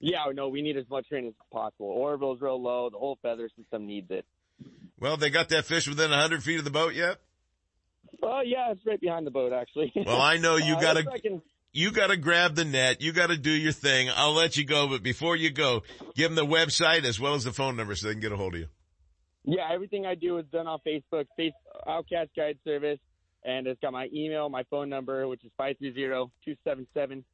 Yeah, no, we need as much rain as possible. Oroville's real low. The whole feather system needs it. Well, they got that fish within 100 feet of the boat yet? Oh, uh, yeah, it's right behind the boat, actually. Well, I know you uh, gotta, can... you gotta grab the net. You gotta do your thing. I'll let you go, but before you go, give them the website as well as the phone number so they can get a hold of you. Yeah, everything I do is done on Facebook, Face Outcast Guide Service, and it's got my email, my phone number, which is 530-277-6870.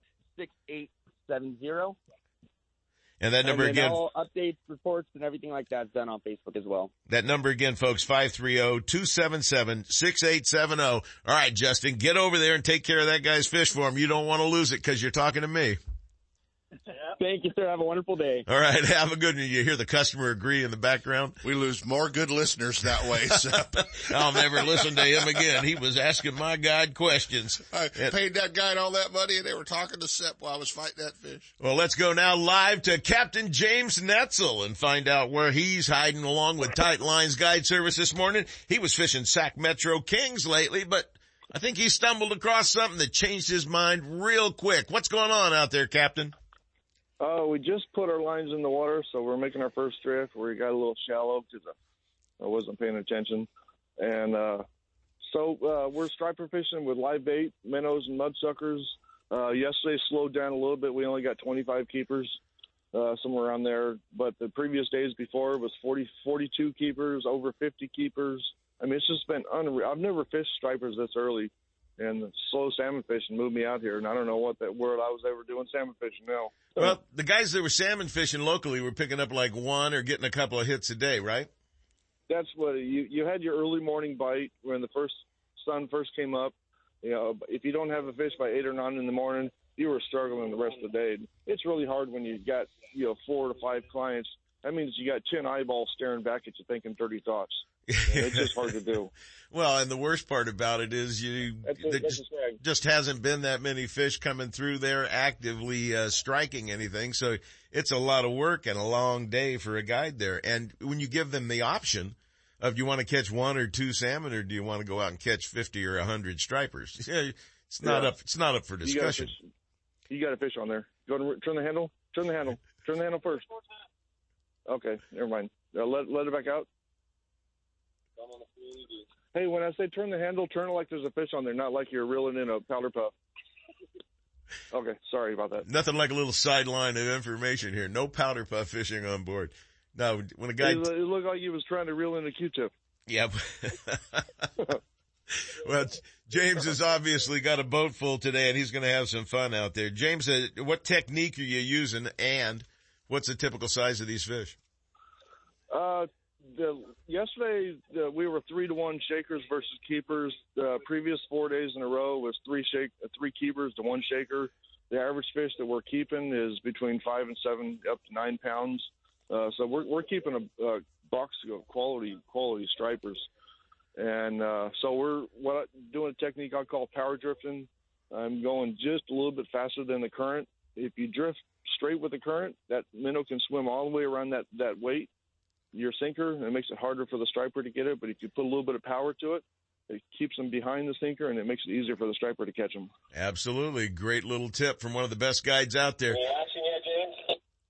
And that number and again. All updates, reports, and everything like that is done on Facebook as well. That number again, folks, 530-277-6870. All right, Justin, get over there and take care of that guy's fish for him. You don't want to lose it because you're talking to me. Thank you, sir. Have a wonderful day. All right. Have a good one. You hear the customer agree in the background. We lose more good listeners that way. So. I'll never listen to him again. He was asking my guide questions. I and, paid that guide all that money and they were talking to Seth while I was fighting that fish. Well, let's go now live to Captain James Netzel and find out where he's hiding along with Tight Lines Guide Service this morning. He was fishing Sac Metro Kings lately, but I think he stumbled across something that changed his mind real quick. What's going on out there, Captain? Uh, we just put our lines in the water, so we're making our first drift. We got a little shallow because I wasn't paying attention, and uh, so uh, we're striper fishing with live bait, minnows, and mudsuckers. Uh, yesterday slowed down a little bit. We only got 25 keepers, uh, somewhere around there. But the previous days before was 40, 42 keepers, over 50 keepers. I mean, it's just been unreal. I've never fished stripers this early and slow salmon fishing moved me out here. And I don't know what that world I was ever doing salmon fishing now. So, well, the guys that were salmon fishing locally were picking up like one or getting a couple of hits a day, right? That's what you you had your early morning bite when the first sun first came up. You know, if you don't have a fish by eight or nine in the morning, you were struggling the rest of the day. It's really hard when you've got you know four to five clients. That means you got ten eyeballs staring back at you, thinking thirty thoughts. it's just hard to do. well, and the worst part about it is you that's just, just, hasn't been that many fish coming through there actively uh, striking anything. So it's a lot of work and a long day for a guide there. And when you give them the option of you want to catch one or two salmon or do you want to go out and catch 50 or 100 stripers? it's not yeah. up, it's not up for discussion. You got a fish on there. Go and turn the handle, turn the handle, turn the handle first. Okay, never mind. Uh, let, let it back out. Hey, when I say turn the handle, turn it like there's a fish on there, not like you're reeling in a powder puff. Okay, sorry about that. Nothing like a little sideline of information here. No powder puff fishing on board. No, when a guy it, it looked like he was trying to reel in a Q-tip. Yep. well, James has obviously got a boat full today, and he's going to have some fun out there. James, uh, what technique are you using, and what's the typical size of these fish? Uh, the yesterday the, we were three to one shakers versus keepers. The previous four days in a row was three shake, three keepers to one shaker. The average fish that we're keeping is between five and seven, up to nine pounds. Uh, so we're we're keeping a, a box of quality quality stripers, and uh, so we're what doing a technique I call power drifting. I'm going just a little bit faster than the current. If you drift straight with the current, that minnow can swim all the way around that that weight your sinker and it makes it harder for the striper to get it. But if you put a little bit of power to it, it keeps them behind the sinker and it makes it easier for the striper to catch them. Absolutely. Great little tip from one of the best guides out there.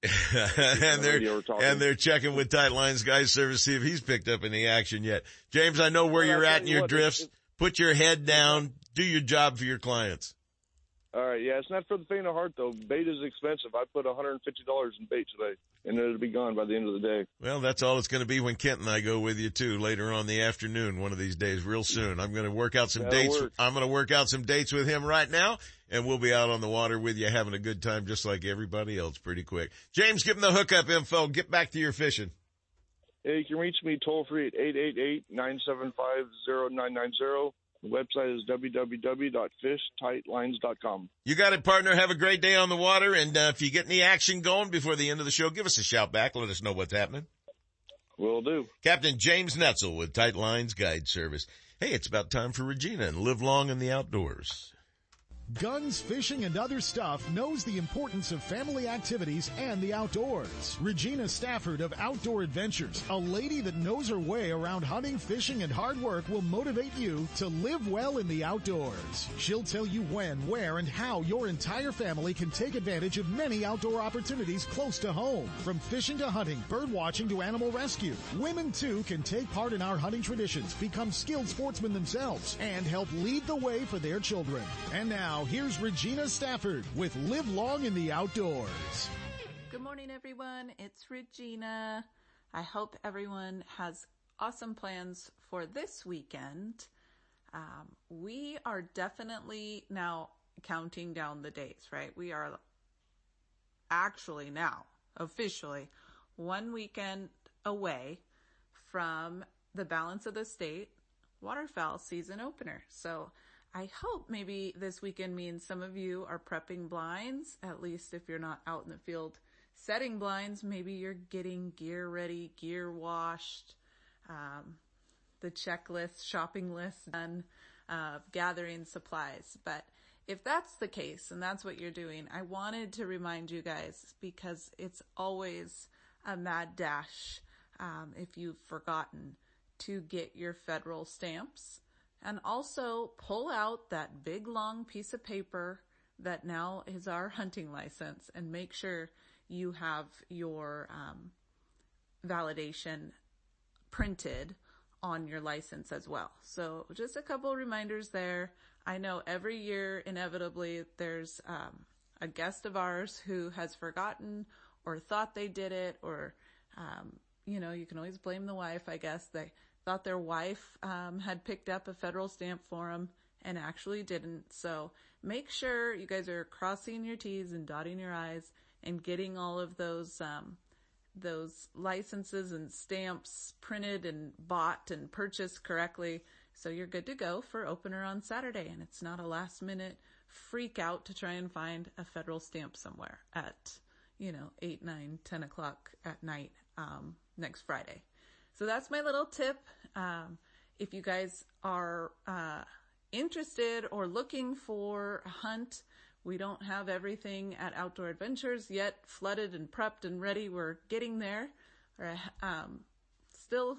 and they're and they're checking with Tight Lines Guide Service to see if he's picked up any action yet. James, I know where well, you're at in your what, drifts. Put your head down. Do your job for your clients. All right, yeah, it's not for the faint of heart though. Bait is expensive. I put $150 in bait today, and it'll be gone by the end of the day. Well, that's all it's going to be when Kent and I go with you too later on the afternoon, one of these days, real soon. I'm going to work out some That'll dates. Work. I'm going to work out some dates with him right now, and we'll be out on the water with you, having a good time, just like everybody else, pretty quick. James, give him the hookup info. Get back to your fishing. Yeah, you can reach me toll free at eight eight eight nine seven five zero nine nine zero. The website is www.fishtightlines.com. You got it, partner. Have a great day on the water. And uh, if you get any action going before the end of the show, give us a shout back. Let us know what's happening. Will do. Captain James Netzel with Tight Lines Guide Service. Hey, it's about time for Regina and live long in the outdoors. Guns, Fishing, and Other Stuff knows the importance of family activities and the outdoors. Regina Stafford of Outdoor Adventures, a lady that knows her way around hunting, fishing, and hard work will motivate you to live well in the outdoors. She'll tell you when, where, and how your entire family can take advantage of many outdoor opportunities close to home. From fishing to hunting, bird watching to animal rescue, women too can take part in our hunting traditions, become skilled sportsmen themselves, and help lead the way for their children. And now, here's Regina Stafford with Live Long in the Outdoors. Good morning, everyone. It's Regina. I hope everyone has awesome plans for this weekend. Um, we are definitely now counting down the days, right? We are actually now officially one weekend away from the balance of the state waterfowl season opener. So I hope maybe this weekend means some of you are prepping blinds, at least if you're not out in the field setting blinds, maybe you're getting gear ready, gear washed, um, the checklist, shopping list done, uh, gathering supplies. But if that's the case and that's what you're doing, I wanted to remind you guys because it's always a mad dash um, if you've forgotten to get your federal stamps and also pull out that big long piece of paper that now is our hunting license and make sure you have your um, validation printed on your license as well. So just a couple reminders there. I know every year inevitably there's um, a guest of ours who has forgotten or thought they did it or um, you know you can always blame the wife I guess they thought their wife um, had picked up a federal stamp for them and actually didn't. So make sure you guys are crossing your T's and dotting your I's and getting all of those um, those licenses and stamps printed and bought and purchased correctly. So you're good to go for opener on Saturday, and it's not a last minute freak out to try and find a federal stamp somewhere at you know eight, nine, ten o'clock at night um, next Friday. So that's my little tip. Um, if you guys are uh, interested or looking for a hunt, we don't have everything at Outdoor Adventures yet flooded and prepped and ready. We're getting there. Um, still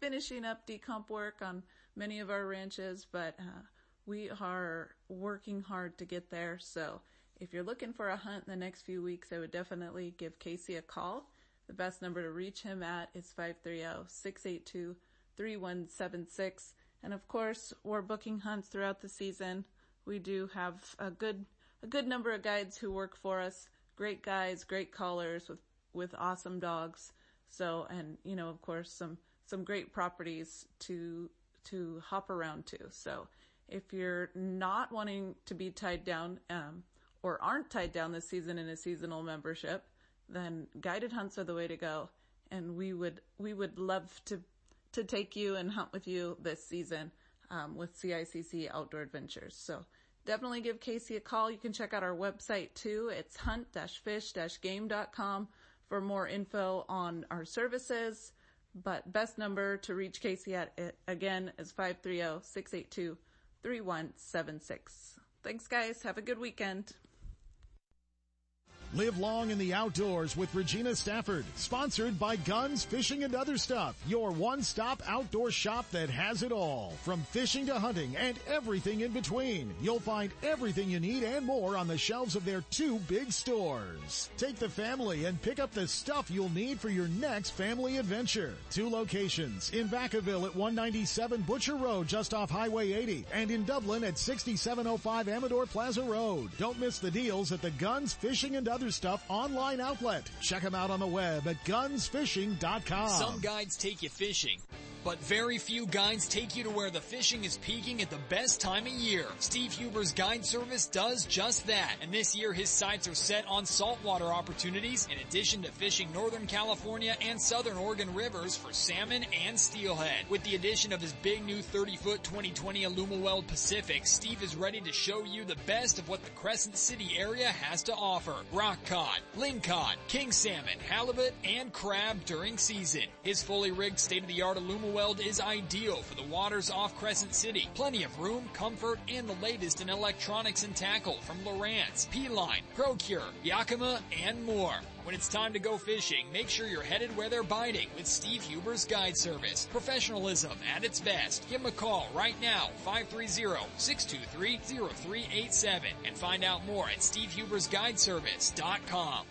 finishing up decomp work on many of our ranches, but uh, we are working hard to get there. So if you're looking for a hunt in the next few weeks, I would definitely give Casey a call. The best number to reach him at is 530 682 3176. And of course, we're booking hunts throughout the season. We do have a good, a good number of guides who work for us. Great guys, great callers with, with awesome dogs. So, and, you know, of course, some, some great properties to, to hop around to. So if you're not wanting to be tied down, um, or aren't tied down this season in a seasonal membership, then guided hunts are the way to go. And we would, we would love to to take you and hunt with you this season um, with CICC Outdoor Adventures. So definitely give Casey a call. You can check out our website too. It's hunt-fish-game.com for more info on our services. But best number to reach Casey at it again is 530-682-3176. Thanks guys. Have a good weekend. Live long in the outdoors with Regina Stafford. Sponsored by Guns, Fishing, and Other Stuff. Your one-stop outdoor shop that has it all. From fishing to hunting and everything in between. You'll find everything you need and more on the shelves of their two big stores. Take the family and pick up the stuff you'll need for your next family adventure. Two locations. In Vacaville at 197 Butcher Road just off Highway 80. And in Dublin at 6705 Amador Plaza Road. Don't miss the deals at the Guns, Fishing, and Other other stuff online outlet. Check them out on the web at gunsfishing.com. Some guides take you fishing but very few guides take you to where the fishing is peaking at the best time of year. Steve Huber's guide service does just that, and this year his sights are set on saltwater opportunities in addition to fishing Northern California and Southern Oregon rivers for salmon and steelhead. With the addition of his big new 30-foot 2020 Alumaweld Pacific, Steve is ready to show you the best of what the Crescent City area has to offer. Rock cod, lingcod, king salmon, halibut, and crab during season. His fully rigged state-of-the-art Aluma Weld is ideal for the waters off Crescent City. Plenty of room, comfort, and the latest in electronics and tackle from Lowrance, P-Line, Procure, Yakima, and more. When it's time to go fishing, make sure you're headed where they're biting with Steve Huber's Guide Service. Professionalism at its best. Give him a call right now, 530-623-0387 and find out more at stevehubersguideservice.com.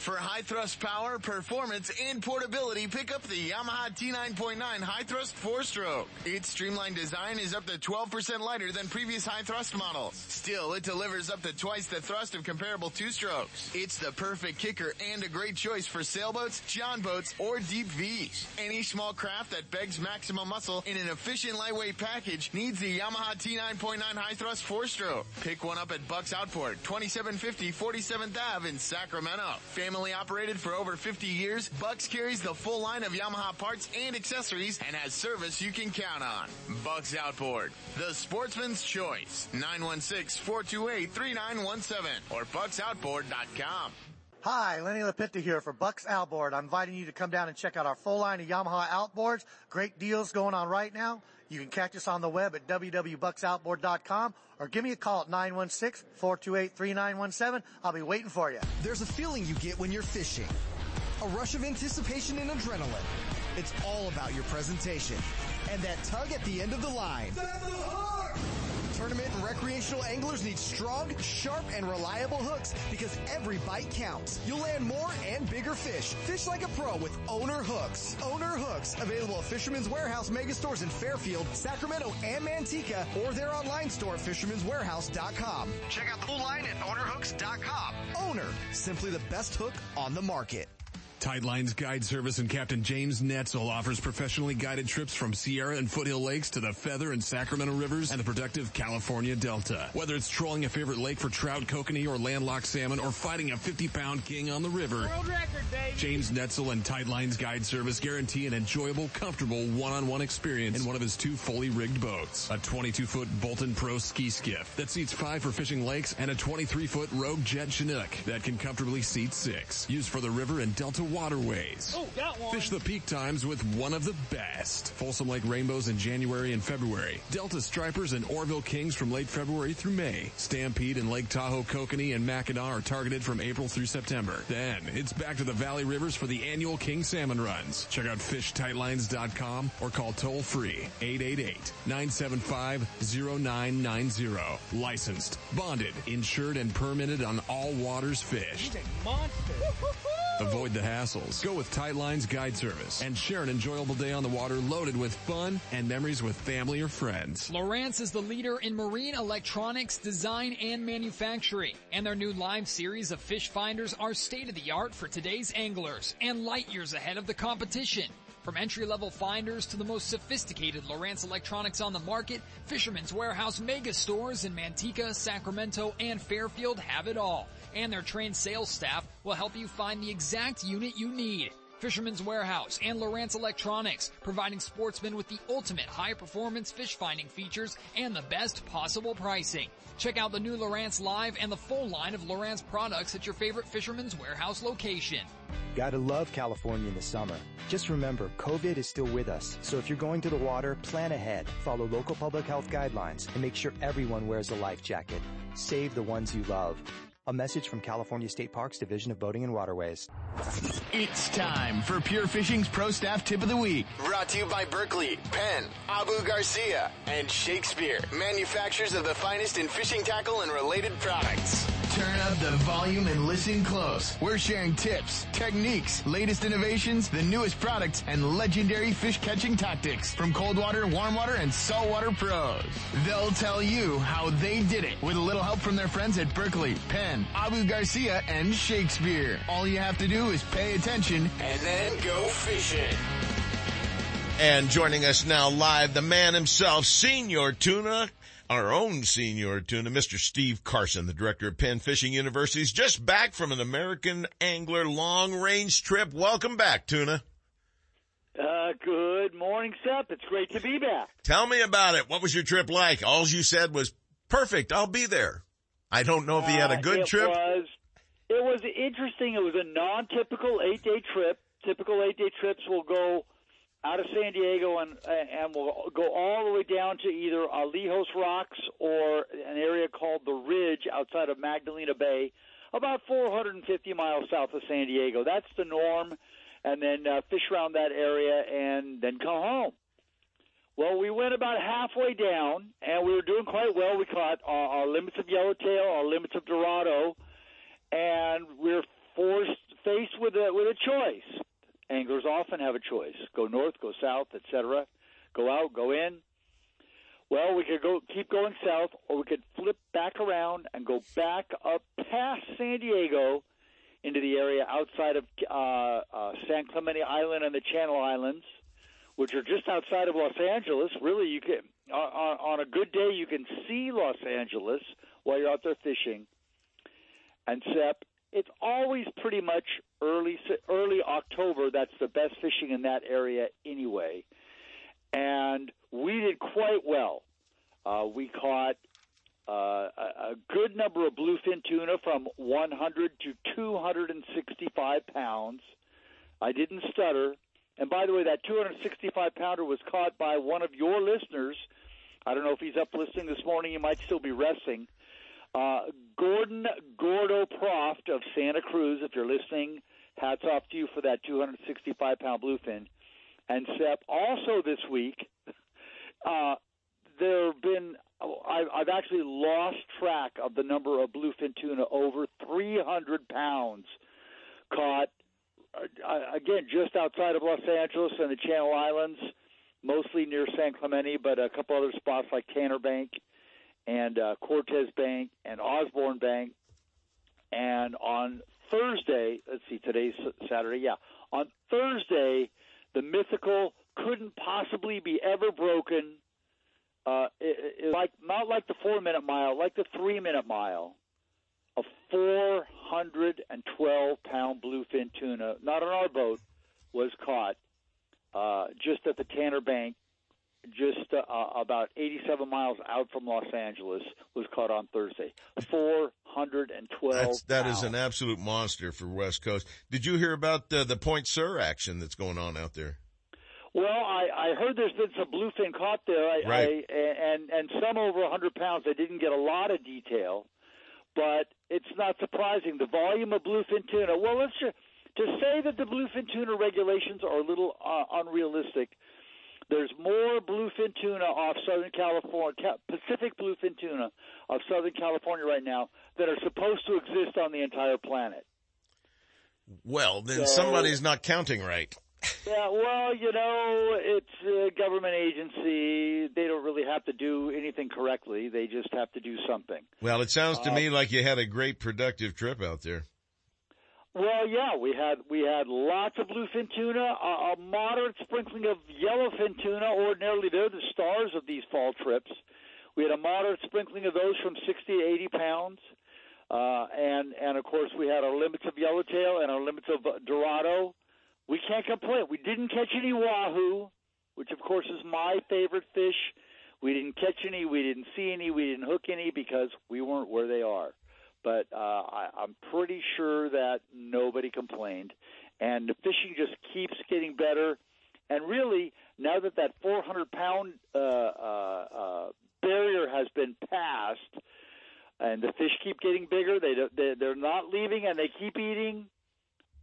For high thrust power, performance, and portability, pick up the Yamaha T9.9 High Thrust 4-Stroke. Its streamlined design is up to 12% lighter than previous high thrust models. Still, it delivers up to twice the thrust of comparable two-strokes. It's the perfect kicker and a great choice for sailboats, john boats, or deep V's. Any small craft that begs maximum muscle in an efficient lightweight package needs the Yamaha T9.9 High Thrust 4-Stroke. Pick one up at Bucks Outboard, 2750 47th Ave in Sacramento. Family operated for over 50 years, Bucks carries the full line of Yamaha parts and accessories and has service you can count on. Bucks Outboard, the sportsman's choice. 916-428-3917 or bucksoutboard.com. Hi, Lenny Lapitta here for Bucks Outboard. I'm inviting you to come down and check out our full line of Yamaha outboards. Great deals going on right now. You can catch us on the web at www.bucksoutboard.com or give me a call at 916-428-3917. I'll be waiting for you. There's a feeling you get when you're fishing. A rush of anticipation and adrenaline. It's all about your presentation. And that tug at the end of the line. Tournament and recreational anglers need strong, sharp, and reliable hooks because every bite counts. You'll land more and bigger fish. Fish like a pro with Owner Hooks. Owner Hooks, available at Fisherman's Warehouse mega stores in Fairfield, Sacramento, and Manteca, or their online store at fisherman'swarehouse.com. Check out the full line at ownerhooks.com. Owner, simply the best hook on the market. Tight Lines Guide Service and Captain James Netzel offers professionally guided trips from Sierra and Foothill Lakes to the Feather and Sacramento Rivers and the productive California Delta. Whether it's trolling a favorite lake for trout, kokanee, or landlocked salmon, or fighting a 50-pound king on the river, World record. James Netzel and Tight Lines Guide Service guarantee an enjoyable, comfortable one-on-one experience in one of his two fully rigged boats. A 22-foot Bolton Pro ski skiff that seats five for fishing lakes and a 23-foot Rogue Jet Chinook that can comfortably seat six. Used for the river and Delta waterways. Oh, got one. Fish the peak times with one of the best. Folsom Lake Rainbows in January and February. Delta Stripers and Oroville Kings from late February through May. Stampede and Lake Tahoe Kokanee and Mackinaw are targeted from April through September. Then it's back to the Valley Rivers for the annual King Salmon runs. Check out fishtightlines.com or call toll free 888-975-0990. Licensed, bonded, insured, and permitted on all waters fished. He's a monster. Avoid the hassles. Go with Tight Lines Guide Service and share an enjoyable day on the water loaded with fun and memories with family or friends. Lowrance is the leader in marine electronics design and manufacturing, and their new live series of fish finders are state of the art for today's anglers and light years ahead of the competition. From entry-level finders to the most sophisticated Lowrance electronics on the market, Fisherman's Warehouse mega stores in Manteca, Sacramento, and Fairfield have it all. And their trained sales staff will help you find the exact unit you need. Fisherman's Warehouse and Lowrance Electronics, providing sportsmen with the ultimate high-performance fish finding features and the best possible pricing. Check out the new Lowrance Live and the full line of Lowrance products at your favorite Fisherman's Warehouse location. Gotta love California in the summer. Just remember, COVID is still with us. So if you're going to the water, plan ahead, follow local public health guidelines, and make sure everyone wears a life jacket. Save the ones you love. A message from California State Parks Division of Boating and Waterways. It's time for Pure Fishing's Pro Staff Tip of the Week. Brought to you by Berkley, Penn, Abu Garcia, and Shakespeare, manufacturers of the finest in fishing tackle and related products. Turn up the volume and listen close. We're sharing tips, techniques, latest innovations, the newest products, and legendary fish catching tactics from cold water, warm water, and saltwater pros. They'll tell you how they did it with a little help from their friends at Berkley, Penn, Abu Garcia, and Shakespeare. All you have to do is pay attention and then go fishing. And joining us now live, the man himself, Senior Tuna, our own Senior Tuna, Mr. Steve Carson, the director of Penn Fishing University, is just back from an American Angler long range trip. Welcome back, Tuna. Uh, good morning, Seth. It's great to be back. Tell me about it. What was your trip like? All you said was perfect. I'll be there. I don't know if he had a good Uh, it trip. Was, it was interesting. It was a non-typical eight-day trip. Typical eight-day trips will go out of San Diego, and and we'll go all the way down to either Alijos Rocks or an area called the Ridge outside of Magdalena Bay, about 450 miles south of San Diego. That's the norm, and then uh, fish around that area, and then come home. Well, we went about halfway down, and we were doing quite well. We caught our, our limits of yellowtail, our limits of dorado, and we we're forced faced with a with a choice anglers often have a choice: go north, go south, etc. Go out, go in. Well, we could go keep going south, or we could flip back around and go back up past San Diego into the area outside of uh, uh, San Clemente Island and the Channel Islands, which are just outside of Los Angeles. Really, you can on, on a good day you can see Los Angeles while you're out there fishing. And Seth, it's always pretty much early early October. That's the best fishing in that area anyway, and we did quite well. Uh, we caught uh, a, good number of bluefin tuna from 100 to 265 pounds. I didn't stutter. And by the way, that 265 pounder was caught by one of your listeners. I don't know if he's up listening this morning. He might still be resting. Uh, Gordon Gordo Proft of Santa Cruz, if you're listening, hats off to you for that 265 pound bluefin. And Seth, also this week, uh, there have been, I've actually lost track of the number of bluefin tuna, over 300 pounds caught, uh, again, just outside of Los Angeles and the Channel Islands, mostly near San Clemente, but a couple other spots like Tanner Bank and uh, Cortez Bank and Osborne Bank. And on Thursday, let's see, today's Saturday, yeah. On Thursday, the mythical couldn't possibly be ever broken. Uh, it, it, like not like the four minute mile, like the three minute mile. A 412 pound bluefin tuna, not on our boat, was caught uh, just at the Tanner Bank just uh, about 87 miles out from Los Angeles, was caught on Thursday. 412. That's, that is an absolute monster for West Coast. Did you hear about uh, the Point Sur action that's going on out there? Well, I, I heard there's been some bluefin caught there, I, right. I, and and some over 100 pounds. I didn't get a lot of detail, but it's not surprising. The volume of bluefin tuna. Well, let's just, to say that the bluefin tuna regulations are a little uh, unrealistic there's more bluefin tuna off Southern California, Pacific bluefin tuna of Southern California right now that are supposed to exist on the entire planet. Well, then So- somebody's not counting right. Yeah, well, you know, it's a government agency. They don't really have to do anything correctly. They just have to do something. Well, it sounds to Uh, me like you had a great productive trip out there. Well, yeah, we had we had lots of bluefin tuna, a, a moderate sprinkling of yellowfin tuna. Ordinarily, they're the stars of these fall trips. We had a moderate sprinkling of those from 60 to 80 pounds, uh, and and of course we had our limits of yellowtail and our limits of dorado. We can't complain. We didn't catch any wahoo, which of course is my favorite fish. We didn't catch any. We didn't see any. We didn't hook any because we weren't where they are but uh, I, I'm pretty sure that nobody complained. And the fishing just keeps getting better. And really, now that that 400 pound uh, uh, uh, barrier has been passed, and the fish keep getting bigger, they they they're not leaving, and they keep eating.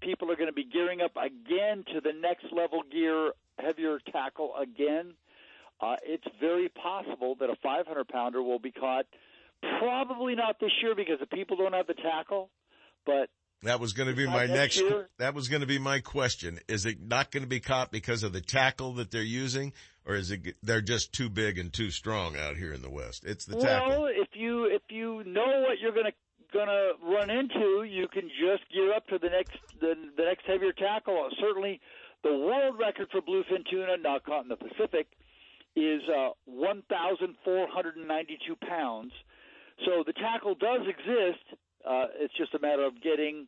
People are going to be gearing up again to the next level gear, heavier tackle again. Uh, it's very possible that a 500 pounder will be caught Probably not this year because the people don't have the tackle. But That was going to be my next year? that was going to be my question. Is it not going to be caught because of the tackle that they're using or is it, they're just too big and too strong out here in the West? It's the tackle. well, if you if you know what you're gonna gonna run into, you can just gear up to the next the, the next heavier tackle. Certainly, the world record for bluefin tuna, not caught in the Pacific, is uh, 1,492 pounds. So the tackle does exist. Uh, it's just a matter of getting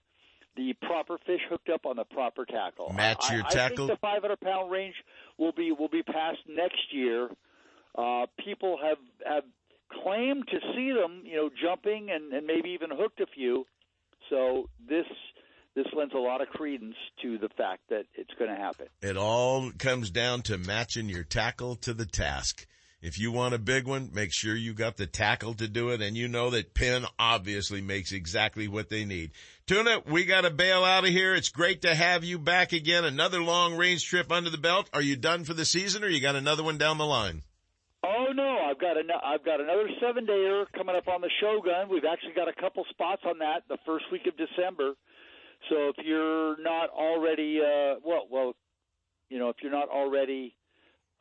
the proper fish hooked up on the proper tackle. Match your I, tackle? think the 500 pound range will be will be passed next year. Uh, people have have claimed to see them, you know, jumping and, and maybe even hooked a few. So this this lends a lot of credence to the fact that it's going to happen. It all comes down to matching your tackle to the task. If you want a big one, make sure you got the tackle to do it. And you know that Penn obviously makes exactly what they need. Tuna, we got to bail out of here. It's great to have you back again. Another long range trip under the belt. Are you done for the season or you got another one down the line? Oh no, I've got an, I've got another seven dayer coming up on the Shogun. We've actually got a couple spots on that the first week of December. So if you're not already, uh, well, well, you know, if you're not already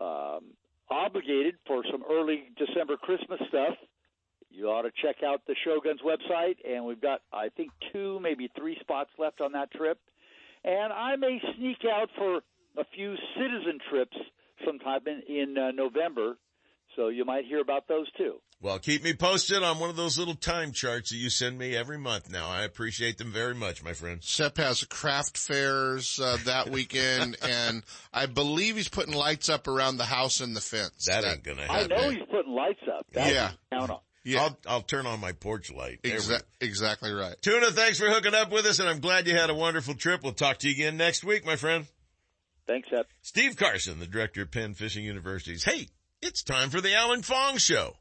um, obligated for some early December Christmas stuff, you ought to check out the Shogun's website. And we've got, I think, two, maybe three spots left on that trip. And I may sneak out for a few citizen trips sometime in, in uh, November. So you might hear about those too. Well, keep me posted on one of those little time charts that you send me every month now. I appreciate them very much, my friend. Seth has craft fairs uh, that weekend, and I believe he's putting lights up around the house and the fence. That, ain't gonna happen. I know he's putting lights up. That Yeah. count on. Yeah. I'll, I'll turn on my porch light. Exa- exactly right. Tuna, thanks for hooking up with us, and I'm glad you had a wonderful trip. We'll talk to you again next week, my friend. Thanks, Seth. Steve Carson, the director of Penn Fishing Universities. Hey, it's time for the Alan Fong Show.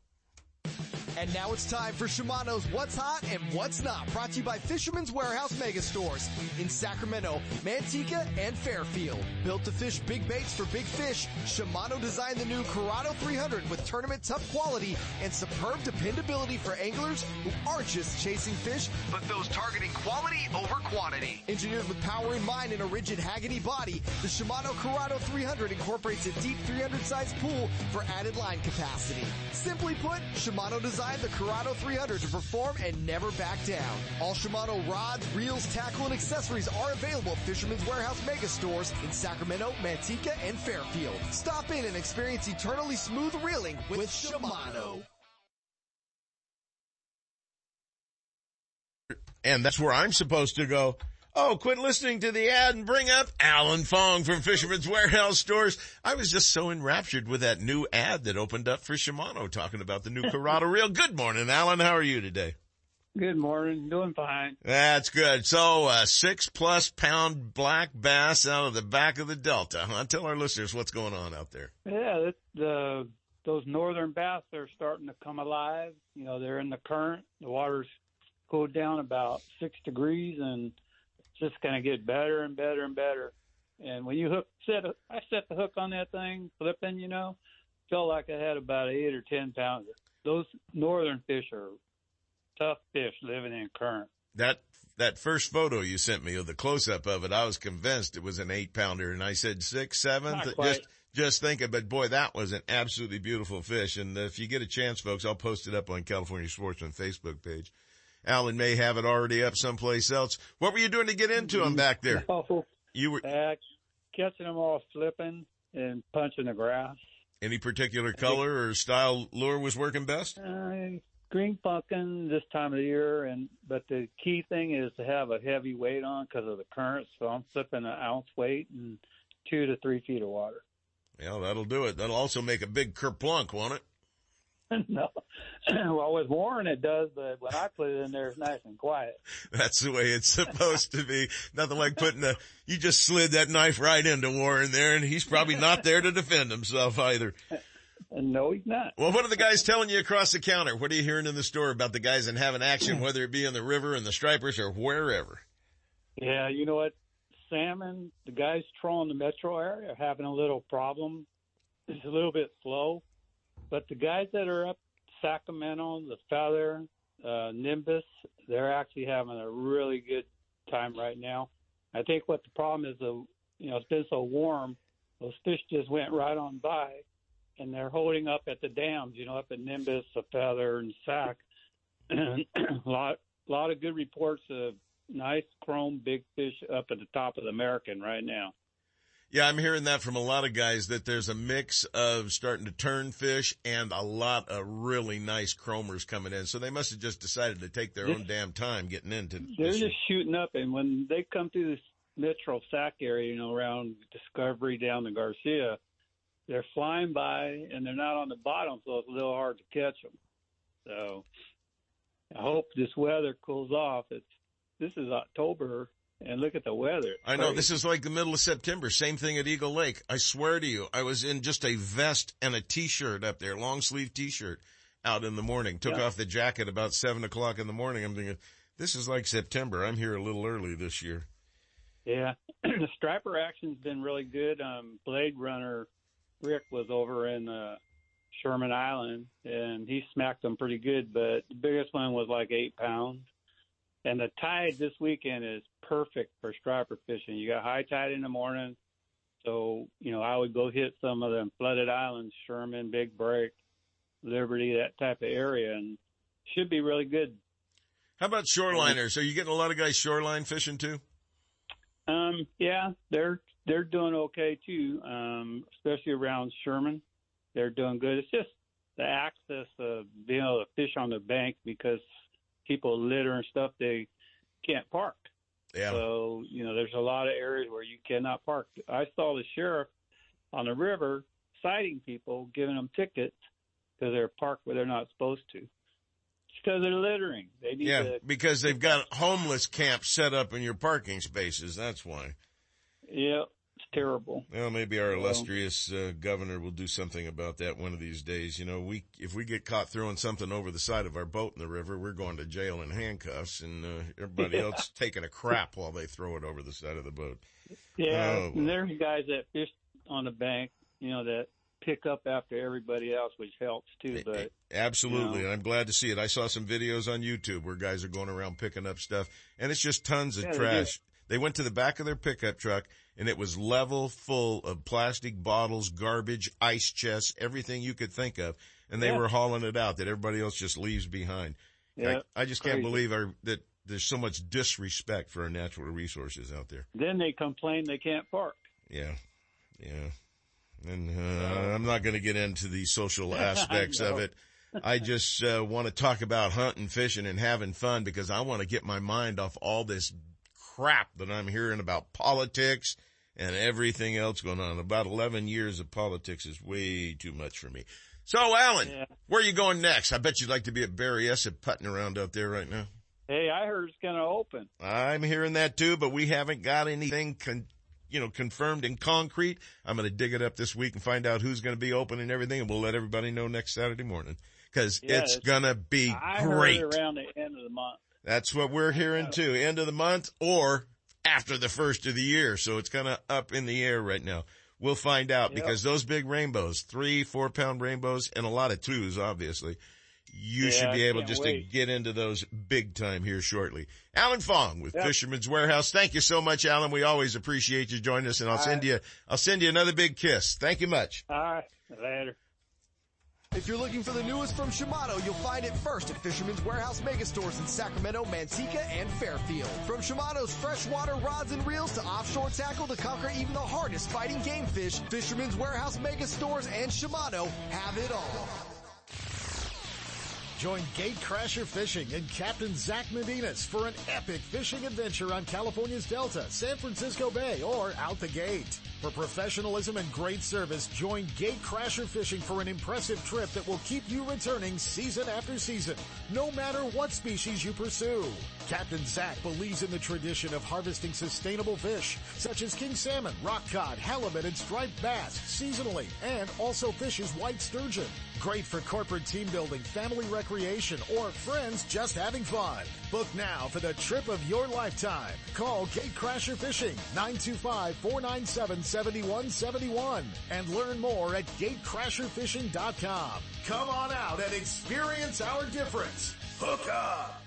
And now it's time for Shimano's What's Hot and What's Not, brought to you by Fisherman's Warehouse Mega Stores in Sacramento, Manteca, and Fairfield. Built to fish big baits for big fish, Shimano designed the new Curado 300 with tournament tough quality and superb dependability for anglers who aren't just chasing fish, but those targeting quality over quantity. Engineered with power in mind and a rigid Hagane body, the Shimano Curado 300 incorporates a deep 300 size pool for added line capacity. Simply put, Shimano designed the Curado 300 to perform and never back down. All Shimano rods, reels, tackle, and accessories are available at Fisherman's Warehouse Mega Stores in Sacramento, Manteca, and Fairfield. Stop in and experience eternally smooth reeling with, Shimano. And that's where I'm supposed to go. Oh, quit listening to the ad and bring up Alan Fong from Fisherman's Warehouse Stores. I was just so enraptured with that new ad that opened up for Shimano talking about the new Curado reel. Good morning, Alan. How are you today? Good morning. Doing fine. That's good. So, uh, six plus pound black bass out of the back of the Delta, huh? Tell our listeners what's going on out there. Yeah, the those northern bass are starting to come alive. You know, they're in the current. The water's cooled down about six degrees, and it's just going to get better and better and better. And when you hook, set, I set the hook on that thing, flipping. You know, felt like I had about eight or ten pounds. Those northern fish are tough fish living in current. That that first photo you sent me of the close up of it, I was convinced it was an eight pounder, and I said six, seven. Just just thinking, but boy, that was an absolutely beautiful fish. And if you get a chance, folks, I'll post it up on California Sportsman Facebook page. Alan may have it already up someplace else. What were you doing to get into them back there? Oh, You were back, catching them all flipping and punching the grass. any particular color or style lure was working best? Uh, green pumpkin this time of the year, and but the key thing is to have a heavy weight on because of the current. So I'm flipping an ounce weight and two to three feet of water. Yeah, that'll do it. That'll also make a big kerplunk, won't it? no, well with Warren it does, but when I put it in there, it's nice and quiet. That's the way it's supposed to be. Nothing like putting a, you just slid that knife right into Warren there and he's probably not there to defend himself either. No, he's not. Well, what are the guys telling you across the counter? What are you hearing in the store about the guys and having action, whether it be in the river and the stripers or wherever? Yeah, you know what? Salmon, the guys trolling the metro area are having a little problem. It's a little bit slow, but the guys that are up Sacramento, the Feather, uh, Nimbus, they're actually having a really good time right now. I think what the problem is, the you know, it's been so warm, those fish just went right on by, and they're holding up at the dams. You know, up at Nimbus, the Feather, and Sac. A lot, lot of good reports of nice chrome big fish up at the top of the American right now. Yeah, I'm hearing that from a lot of guys that there's a mix of starting to turn fish and a lot of really nice chromers coming in. So they must have just decided to take their own damn time getting into They're just shooting up, and when they come through this Metro Sac area, you know, around Discovery down to Garcia, they're flying by and they're not on the bottom, so it's a little hard to catch them. So I hope this weather cools off. It's this is October, and look at the weather. It's I know crazy. this is like the middle of September. Same thing at Eagle Lake. I swear to you, I was in just a vest and a t-shirt up there, long sleeve t-shirt out in the morning. Took Yeah. off the jacket about seven o'clock in the morning. I'm thinking, this is like September. I'm here a little early this year. Yeah, the striper action's been really good. Um, Blade Runner Rick was over in uh, Sherman Island, and he smacked them pretty good. But the biggest one was like eight pounds. And the tide this weekend is perfect for striper fishing. You got high tide in the morning, so you know I would go hit some of them flooded islands, Sherman, Big Break, Liberty, that type of area, and should be really good. How about shoreliners? Are you getting a lot of guys shoreline fishing too? Um, yeah, they're they're doing okay too, um, especially around Sherman. They're doing good. It's just the access of being able to fish on the bank because people litter and stuff. They can't park. Yeah. So you know, there's a lot of areas where you cannot park. I saw the sheriff on the river citing people, giving them tickets because they're parked where they're not supposed to. It's because they're littering. They need Yeah, to. because they've got homeless camps set up in your parking spaces. That's why. Yeah, terrible. Well, maybe our illustrious uh, governor will do something about that one of these days. You know, we if we get caught throwing something over the side of our boat in the river, we're going to jail in handcuffs, and uh, everybody Yeah. else taking a crap while they throw it over the side of the boat. Yeah, Oh, there's guys that fish on the bank, you know, that pick up after everybody else, which helps too. But Absolutely, You know. and I'm glad to see it. I saw some videos on YouTube where guys are going around picking up stuff, and it's just tons of Yeah, trash. They went to the back of their pickup truck, and it was level full of plastic bottles, garbage, ice chests, everything you could think of, and they Yeah. were hauling it out that everybody else just leaves behind. Yeah, I, I just can't believe our, that there's so much disrespect for our natural resources out there. then they complain they can't park. Yeah, yeah. And uh, I'm not going to get into the social aspects of it. I just uh, want to talk about hunting, fishing, and having fun because I want to get my mind off all this crap that I'm hearing about politics and everything else going on. About 11 years of politics is way too much for me. So, Alan, Yeah. where are you going next? I bet you'd like to be at Barry Berryessa putting around out there right now. Hey, I heard it's going to open. I'm hearing that too, but we haven't got anything con- you know, confirmed in concrete. I'm going to dig it up this week and find out who's going to be open and everything, and we'll let everybody know next Saturday morning because Yeah, it's it's- going to be I great. around the end of the month. That's what we're hearing too. End of the month or after the first of the year. So it's kind of up in the air right now. We'll find out Yep. because those big rainbows, three, four pound rainbows and a lot of twos, obviously. You Yeah, should be able just wait. to get into those big time here shortly. Alan Fong with Yep. Fisherman's Warehouse. Thank you so much, Alan. We always appreciate you joining us and I'll All send right. you, I'll send you another big kiss. Thank you much. All right, later. If you're looking for the newest from Shimano, you'll find it first at Fisherman's Warehouse Megastores in Sacramento, Manteca, and Fairfield. From Shimano's freshwater rods and reels to offshore tackle to conquer even the hardest fighting game fish, Fisherman's Warehouse Megastores and Shimano have it all. Join Gatecrasher Fishing and Captain Zach Medinas for an epic fishing adventure on California's Delta, San Francisco Bay, or out the gate. For professionalism and great service, join Gatecrasher Fishing for an impressive trip that will keep you returning season after season, no matter what species you pursue. Captain Zach believes in the tradition of harvesting sustainable fish, such as king salmon, rock cod, halibut, and striped bass, seasonally, and also fishes white sturgeon. Great for corporate team building, family recreation, or friends just having fun. Book now for the trip of your lifetime. Call Gatecrasher Fishing 925-497-7171 and learn more at gatecrasherfishing.com. Come on out and experience our difference. Hook up!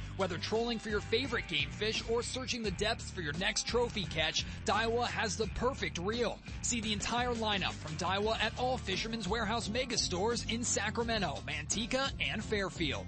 Whether trolling for your favorite game fish or searching the depths for your next trophy catch, Daiwa has the perfect reel. See the entire lineup from Daiwa at all Fisherman's Warehouse mega stores in Sacramento, Manteca, and Fairfield.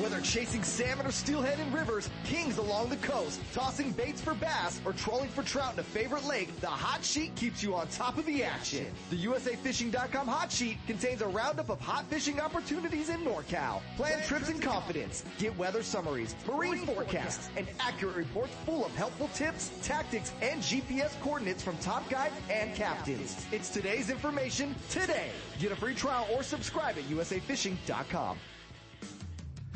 Whether chasing salmon or steelhead in rivers, kings along the coast, tossing baits for bass, or trolling for trout in a favorite lake, the Hot Sheet keeps you on top of the action. The USAFishing.com Hot Sheet contains a roundup of hot fishing opportunities in NorCal. Plan trips in confidence, get weather summaries, marine forecasts, and accurate reports full of helpful tips, tactics, and GPS coordinates from top guides and captains. It's today's information today. Get a free trial or subscribe at USAFishing.com.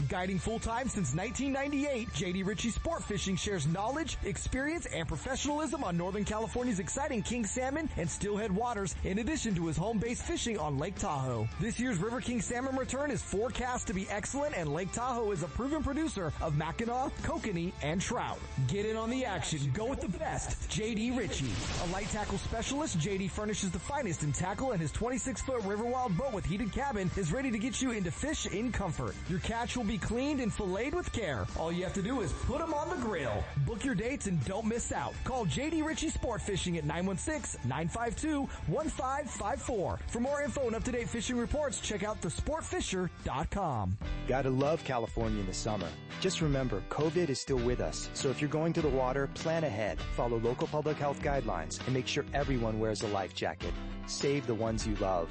Guiding full-time since 1998, JD Ritchie Sport Fishing shares knowledge, experience, and professionalism on Northern California's exciting king salmon and steelhead waters, in addition to his home-based fishing on Lake Tahoe. This year's River King salmon return is forecast to be excellent, and Lake Tahoe is a proven producer of Mackinaw, kokanee, and trout. Get in on the action. Go with the best. JD Ritchie. A light tackle specialist, JD furnishes the finest in tackle, and his 26-foot River Wild boat with heated cabin is ready to get you into fish in comfort. Your catch will be cleaned and filleted with care. All you have to do is put them on the grill. Book your dates and don't miss out. Call JD Ritchie Sport Fishing at 916-952-1554. For more info and up-to-date fishing reports, check out thesportfisher.com. Gotta love California in the summer. Just remember, COVID is still with us. So if you're going to the water, plan ahead, follow local public health guidelines, and make sure everyone wears a life jacket. Save the ones you love.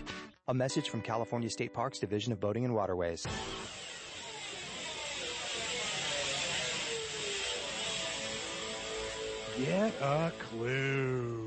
A message from California State Parks Division of Boating and Waterways. Get a clue.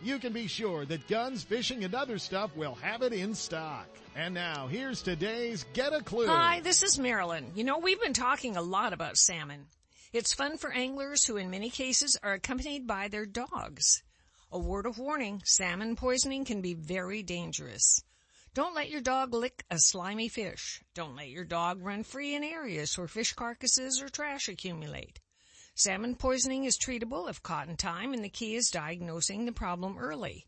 you can be sure that Guns, Fishing, and Other Stuff will have it in stock. And now, here's today's Get a Clue. Hi, this is Marilyn. You know, we've been talking a lot about salmon. It's fun for anglers who in many cases are accompanied by their dogs. A word of warning, salmon poisoning can be very dangerous. Don't let your dog lick a slimy fish. Don't let your dog run free in areas where fish carcasses or trash accumulate. Salmon poisoning is treatable if caught in time and the key is diagnosing the problem early.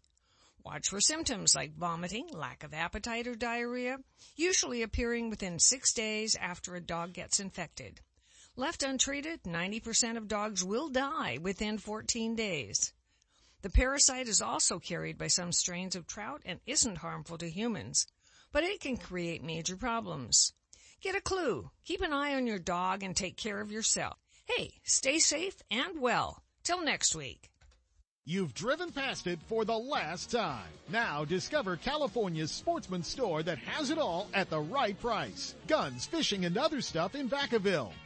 Watch for symptoms like vomiting, lack of appetite or diarrhea, usually appearing within six days after a dog gets infected. Left untreated, 90% of dogs will die within 14 days. The parasite is also carried by some strains of trout and isn't harmful to humans, but it can create major problems. Get a clue. Keep an eye on your dog and take care of yourself. Hey, stay safe and well. Till next week. You've driven past it for the last time. Now discover California's sportsman store that has it all at the right price. Guns, fishing, and other stuff in Vacaville.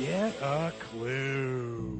Get a clue.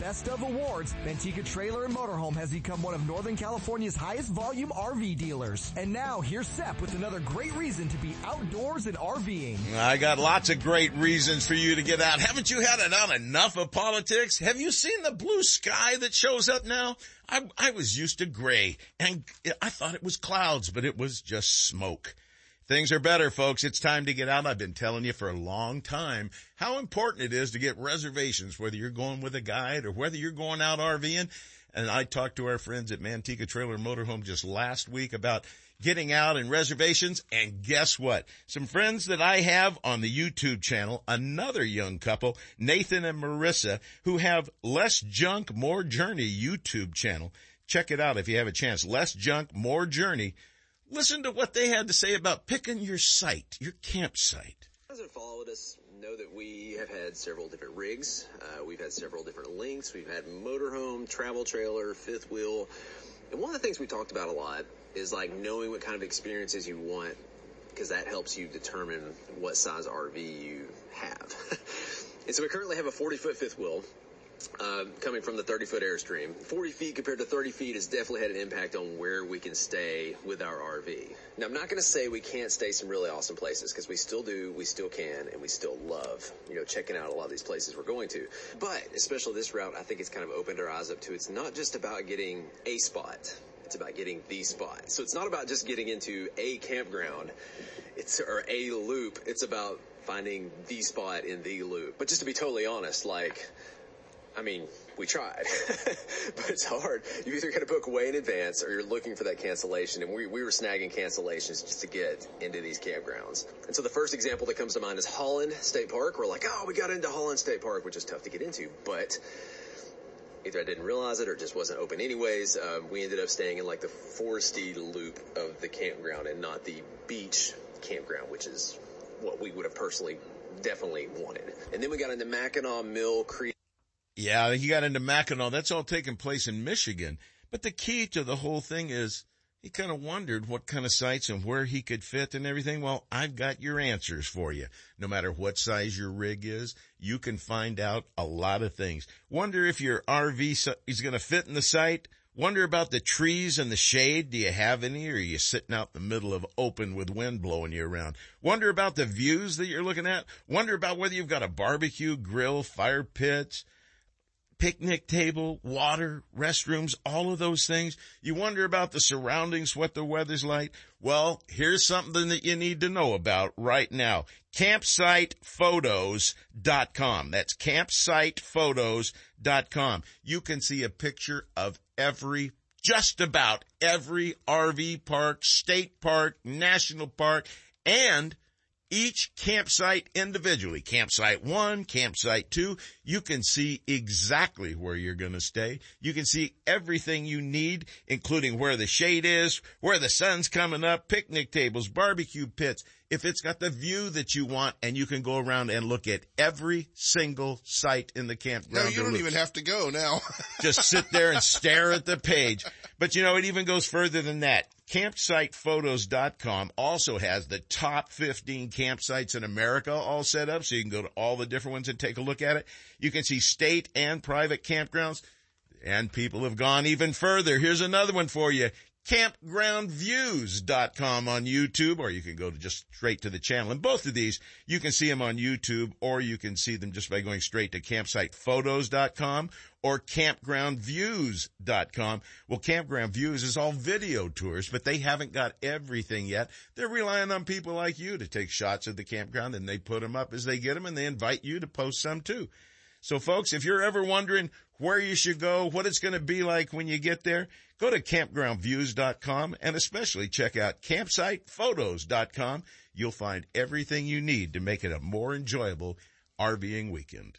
Best of awards, Manteca Trailer and Motorhome has become one of Northern California's highest volume RV dealers. And now here's Sep with another great reason to be outdoors and RVing. I got lots of great reasons for you to get out. Haven't you had on enough of politics? Have you seen the blue sky that shows up now? I, I was used to gray and I thought it was clouds, but it was just smoke. Things are better, folks. It's time to get out. I've been telling you for a long time how important it is to get reservations, whether you're going with a guide or whether you're going out RVing. And I talked to our friends at Manteca Trailer Motorhome just last week about getting out and reservations. And guess what? Some friends that I have on the YouTube channel, another young couple, Nathan and Marissa, who have Less Junk, More Journey YouTube channel. Check it out if you have a chance. Less Junk, More Journey. Listen to what they had to say about picking your site, your campsite. Those that followed us know that we have had several different rigs. Uh, we've had several different lengths. We've had motorhome, travel trailer, fifth wheel. And one of the things we talked about a lot is like knowing what kind of experiences you want because that helps you determine what size RV you have. and so we currently have a 40 foot fifth wheel uh, coming from the 30 foot Airstream. 40 feet compared to 30 feet has definitely had an impact on where we can stay with our RV. Now, I'm not going to say we can't stay some really awesome places because we still do, we still can, and we still love, you know, checking out a lot of these places we're going to. But especially this route, I think it's kind of opened our eyes up to it's not just about getting a spot. It's about getting the spot. So it's not about just getting into a campground. It's, or a loop. It's about finding the spot in the loop. But just to be totally honest, like, I mean, we tried, but it's hard. You either got to book way in advance or you're looking for that cancellation. And we, we were snagging cancellations just to get into these campgrounds. And so the first example that comes to mind is Holland State Park. We're like, oh, we got into Holland State Park, which is tough to get into, but either I didn't realize it or just wasn't open anyways. Uh, we ended up staying in like the foresty loop of the campground and not the beach campground, which is what we would have personally definitely wanted. And then we got into Mackinac Mill Creek. Yeah, he got into Mackinac. That's all taking place in Michigan. But the key to the whole thing is he kind of wondered what kind of sites and where he could fit and everything. Well, I've got your answers for you. No matter what size your rig is, you can find out a lot of things. Wonder if your RV is going to fit in the site. Wonder about the trees and the shade. Do you have any or are you sitting out in the middle of open with wind blowing you around? Wonder about the views that you're looking at. Wonder about whether you've got a barbecue grill, fire pits, picnic table, water, restrooms, all of those things. You wonder about the surroundings, what the weather's like. Well, here's something that you need to know about right now. Campsitephotos.com. That's campsitephotos.com. You can see a picture of every just about every RV park, state park, national park, and each campsite individually. Campsite one, campsite two, you can see exactly where you're going to stay. You can see everything you need, including where the shade is, where the sun's coming up, picnic tables, barbecue pits. If it's got the view that you want and you can go around and look at every single site in the campground. No, you don't even have to go now. Just sit there and stare at the page. But you know, it even goes further than that. Campsitephotos.com also has the top 15 campsites in America all set up, so you can go to all the different ones and take a look at it. You can see state and private campgrounds. And people have gone even further. Here's another one for you campgroundviews.com on YouTube, or you can go to just straight to the channel. And both of these, you can see them on YouTube, or you can see them just by going straight to campsitephotos.com or campgroundviews.com. Well, Campground Views is all video tours, but they haven't got everything yet. They're relying on people like you to take shots of the campground and they put them up as they get them and they invite you to post some too. So folks, if you're ever wondering where you should go, what it's going to be like when you get there, go to campgroundviews.com and especially check out campsitephotos.com. You'll find everything you need to make it a more enjoyable RVing weekend.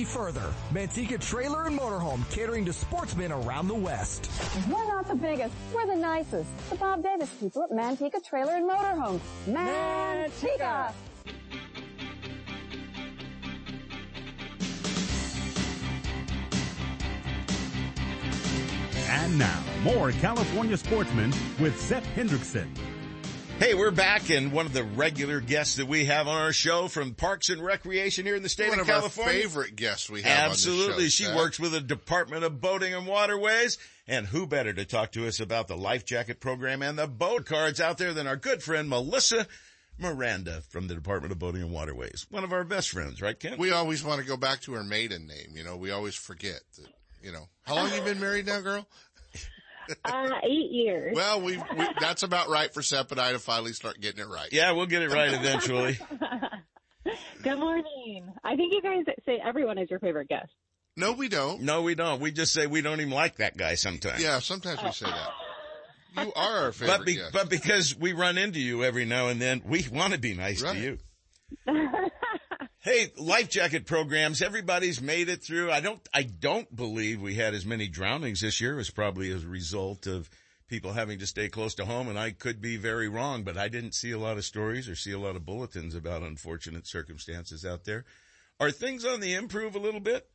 any further. Manteca Trailer and Motorhome catering to sportsmen around the West. We're not the biggest, we're the nicest. The Bob Davis people at Manteca Trailer and Motorhome. Manteca! And now, more California sportsmen with Seth Hendrickson. Hey, we're back, and one of the regular guests that we have on our show from Parks and Recreation here in the state One of, of our California. favorite guests we have Absolutely. show, she works with the Department of Boating and Waterways. And who better to talk to us about the life jacket program and the boat cards out there than our good friend Melissa Miranda from the Department of Boating and Waterways. One of our best friends, right, Ken? We always want to go back to her maiden name. You know, we always forget that, you know, how long you been married now, girl? Uh, eight years. Well, we, we that's about right for Sep and I to finally start getting it right. Yeah, we'll get it right eventually. Good morning. I think you guys say everyone is your favorite guest. No, we don't. No, we don't. We just say we don't even like that guy sometimes. Yeah, sometimes we say that. You are our favorite But, be, guest. but because we run into you every now and then, we want to be nice Right. to you. Hey, life jacket programs, everybody's made it through. I don't, I don't believe we had as many drownings this year as probably as a result of people having to stay close to home. And I could be very wrong, but I didn't see a lot of stories or see a lot of bulletins about unfortunate circumstances out there. Are things on the improve a little bit?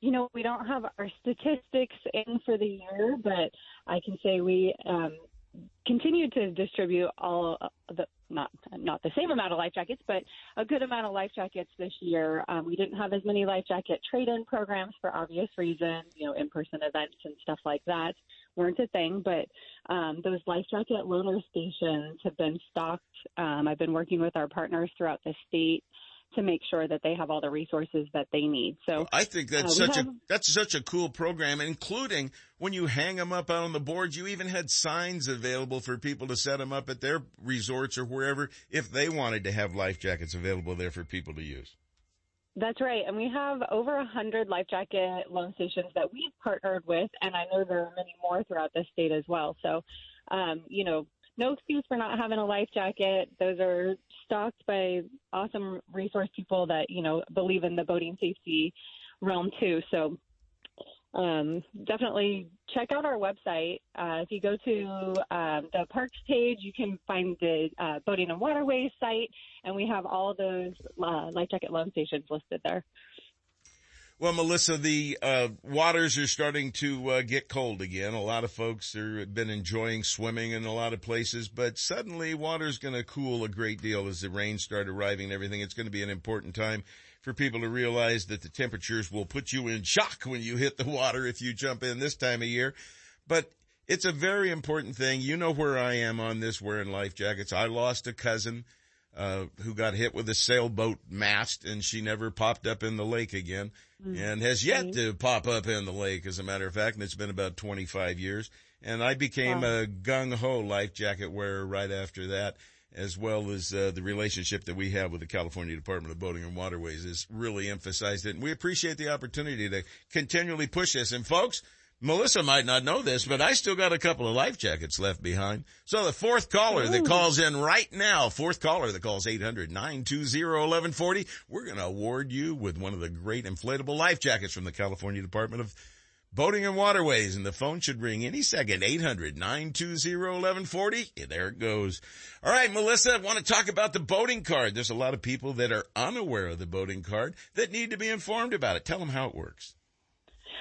You know, we don't have our statistics in for the year, but I can say we um, continue to distribute all the not not the same amount of life jackets, but a good amount of life jackets this year. Um, we didn't have as many life jacket trade-in programs for obvious reasons. You know, in-person events and stuff like that weren't a thing, but um, those life jacket loaner stations have been stocked. Um, I've been working with our partners throughout the state to make sure that they have all the resources that they need. So I think that's uh, such have- a that's such a cool program, including when you hang them up out on the boards. You even had signs available for people to set them up at their resorts or wherever if they wanted to have life jackets available there for people to use. That's right. And we have over a hundred life jacket loan stations that we've partnered with, and I know there are many more throughout the state as well. So, um, you know, no excuse for not having a life jacket. Those are by awesome resource people that, you know, believe in the boating safety realm too. So um, definitely check out our website. Uh, if you go to um, the parks page, you can find the uh, Boating and Waterways site, and we have all those uh, life jacket loan stations listed there. Well, Melissa, the uh, waters are starting to uh, get cold again. A lot of folks have been enjoying swimming in a lot of places, but suddenly water's going to cool a great deal as the rains start arriving and everything. It's going to be an important time for people to realize that the temperatures will put you in shock when you hit the water if you jump in this time of year. But it's a very important thing. You know where I am on this wearing life jackets. I lost a cousin uh, who got hit with a sailboat mast and she never popped up in the lake again and has yet to pop up in the lake, as a matter of fact, and it's been about 25 years. And I became Wow. a gung ho life jacket wearer right after that, as well as uh, the relationship that we have with the California Department of Boating and Waterways has really emphasized it. And we appreciate the opportunity to continually push this. And folks, Melissa might not know this, but I still got a couple of life jackets left behind. So the fourth caller that calls in right now, fourth caller that calls 800-920-1140, we're going to award you with one of the great inflatable life jackets from the California Department of Boating and Waterways. And the phone should ring any second, 800-920-1140. There it goes. All right, Melissa, I want to talk about the boating card. There's a lot of people that are unaware of the boating card that need to be informed about it. Tell them how it works.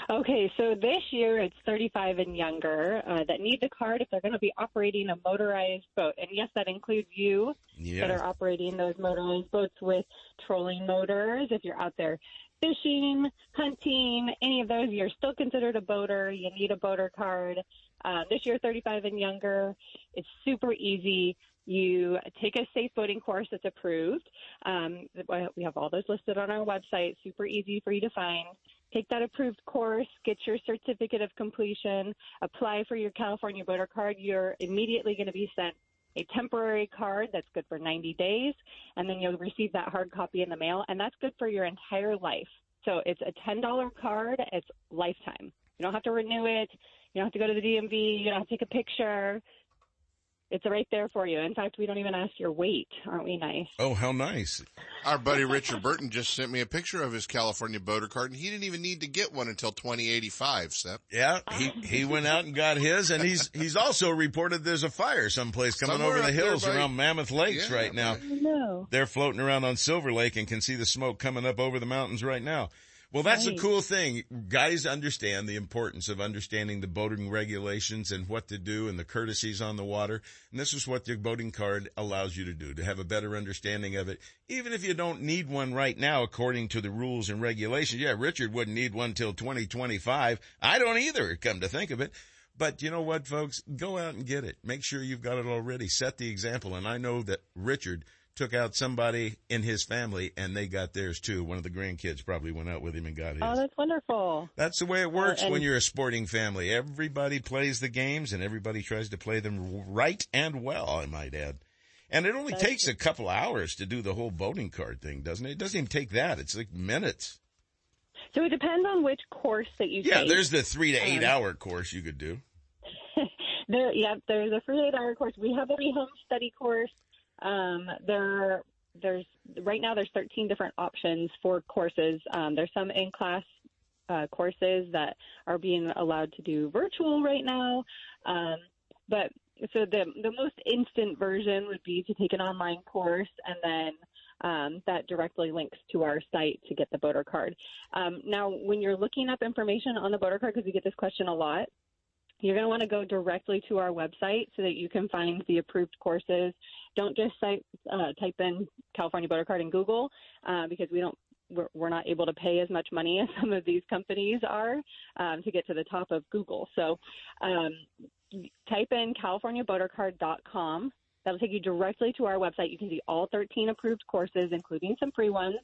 Okay, so this year it's 35 and younger uh, that need the card if they're going to be operating a motorized boat. And yes, that includes you Yes. that are operating those motorized boats with trolling motors. If you're out there fishing, hunting, any of those, you're still considered a boater. You need a boater card. Uh, this year, 35 and younger. It's super easy. You take a safe boating course that's approved. Um, we have all those listed on our website. Super easy for you to find. Take that approved course, get your certificate of completion, apply for your California boater card. You're immediately going to be sent a temporary card that's good for 90 days, and then you'll receive that hard copy in the mail, and that's good for your entire life. So it's a $10 card. It's lifetime. You don't have to renew it. You don't have to go to the DMV. You don't have to take a picture. It's right there for you. In fact, we don't even ask your weight. Aren't we nice? Oh, how nice. Our buddy Richard Burton just sent me a picture of his California boater card and he didn't even need to get one until 2085, Sep. Yeah, he, he went out and got his and he's, he's also reported there's a fire someplace coming Somewhere over the up there hills around Mammoth Lakes Yeah, right now. No. They're floating around on Silver Lake and can see the smoke coming up over the mountains right now. Well, that's the Right. cool thing. Guys understand the importance of understanding the boating regulations and what to do and the courtesies on the water. And this is what your boating card allows you to do, to have a better understanding of it. Even if you don't need one right now, according to the rules and regulations. Yeah, Richard wouldn't need one till 2025. I don't either, come to think of it. But you know what, folks? Go out and get it. Make sure you've got it already. Set the example. And I know that Richard took out somebody in his family and they got theirs too. One of the grandkids probably went out with him and got his. Oh, that's wonderful. That's the way it works Uh, when you're a sporting family. Everybody plays the games and everybody tries to play them right and well, I might add. And it only takes a couple hours to do the whole boating card thing, doesn't it? It doesn't even take that. It's like minutes. So it depends on which course that you Yeah, take. there's the three to eight Um, hour course you could do. There, yeah, there's a three to eight hour course. We have a home study course. Um, there, there's right now there's 13 different options for courses. Um, there's some in class uh, courses that are being allowed to do virtual right now. Um, but so the the most instant version would be to take an online course and then um, that directly links to our site to get the boater card. Um, now, when you're looking up information on the boater card, because we get this question a lot, you're going to want to go directly to our website so that you can find the approved courses. Don't just cite, uh, type in California boater card in Google uh, because we don't. We're, not able to pay as much money as some of these companies are um, to get to the top of Google. So, um, type in CaliforniaBoaterCard.com. That'll take you directly to our website. You can see all 13 approved courses, including some free ones,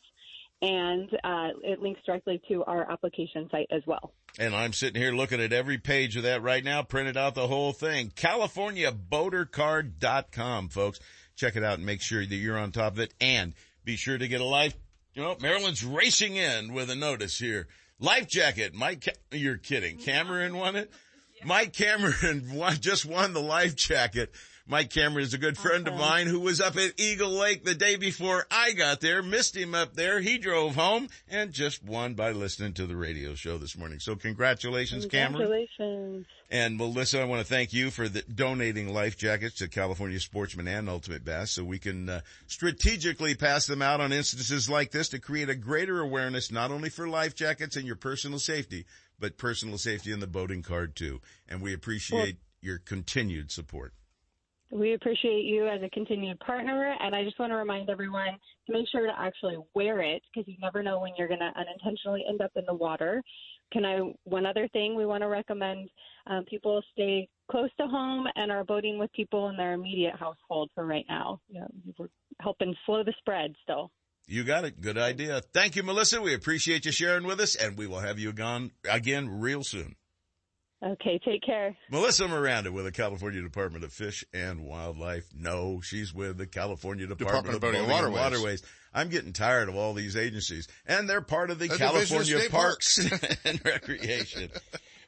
and uh, it links directly to our application site as well. And I'm sitting here looking at every page of that right now, printed out the whole thing. CaliforniaBoaterCard.com, folks. Check it out and make sure that you're on top of it. And be sure to get a life, you know, Marilyn's racing in with a notice here. Life jacket. Mike, Ca- you're kidding. Cameron won it? Mike Cameron won, just won the life jacket. Mike Cameron is a good friend of mine who was up at Eagle Lake the day before I got there, missed him up there. He drove home and just won by listening to the radio show this morning. So congratulations, Cameron. Congratulations. And Melissa, I want to thank you for the, donating life jackets to California Sportsman and Ultimate Bass so we can uh, strategically pass them out on instances like this to create a greater awareness not only for life jackets and your personal safety, but personal safety in the boating card too. And we appreciate your continued support. We appreciate you as a continued partner, and I just want to remind everyone to make sure to actually wear it because you never know when you're going to unintentionally end up in the water. Can I? One other thing we want to recommend: um, people stay close to home and are boating with people in their immediate household for right now. Know, we're helping slow the spread still. You got it. Good idea. Thank you, Melissa. We appreciate you sharing with us and we will have you gone again real soon. Okay, take care. Melissa Miranda with the California Department of Fish and Wildlife. No, she's with the California Department, Department of of Boating Boating and and Waterways. Waterways. I'm getting tired of all these agencies and they're part of the A division of California state Parks and Recreation.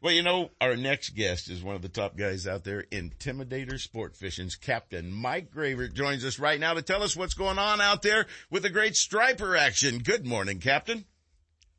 Well, you know, our next guest is one of the top guys out there, Intimidator Sport Fishing's Captain Mike Gravert joins us right now to tell us what's going on out there with the great striper action. Good morning, Captain.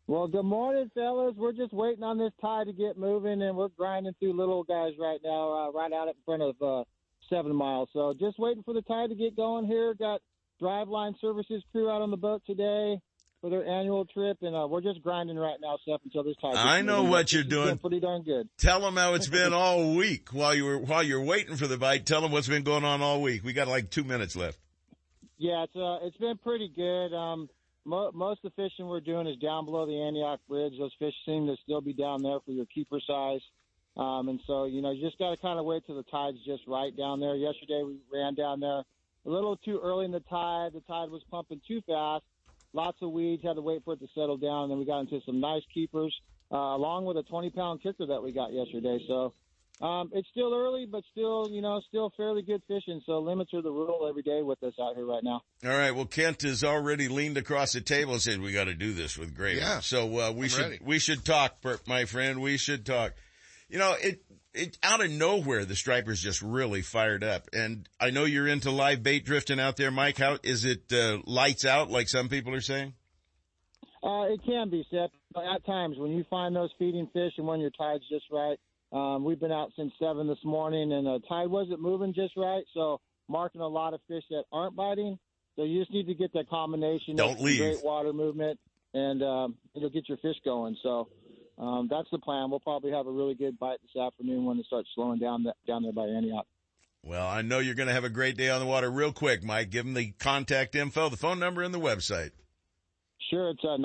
Well, good morning, fellas. We're just waiting on this tide to get moving, and we're grinding through little guys right now, uh, right out in front of uh, Seven Miles. So just waiting for the tide to get going here. Got Driveline Services crew out on the boat today for their annual trip, and uh, we're just grinding right now, Seth, until this tide. I know what you're it's doing. Pretty darn good. Tell them how it's been all week while you were while you're waiting for the bite. Tell them what's been going on all week. We got like two minutes left. Yeah, it's uh, it's been pretty good. Um, mo- most of the fishing we're doing is down below the Antioch Bridge. Those fish seem to still be down there for your keeper size. Um, and so, you know, you just got to kind of wait till the tide's just right down there. Yesterday we ran down there a little too early in the tide. The tide was pumping too fast. Lots of weeds. Had to wait for it to settle down. And then we got into some nice keepers, uh, along with a 20 pound kicker that we got yesterday. So, um, it's still early, but still, you know, still fairly good fishing. So limits are the rule every day with us out here right now. All right. Well, Kent has already leaned across the table and said we got to do this with Gravert. Yeah. So uh, we I'm should ready. we should talk, per- my friend. We should talk. You know, it it, out of nowhere, the stripers just really fired up. And I know you're into live bait drifting out there, Mike. How is it uh, lights out like some people are saying? Uh, it can be, Seth. But at times, when you find those feeding fish and when your tide's just right, um, we've been out since seven this morning, and the tide wasn't moving just right, so marking a lot of fish that aren't biting. So you just need to get that combination Don't of leave. great water movement, and um, it'll get your fish going. So um, that's the plan. We'll probably have a really good bite this afternoon when it starts slowing down down there by Antioch. Well, I know you're going to have a great day on the water. Real quick, Mike, give them the contact info, the phone number, and the website. Sure, it's uh,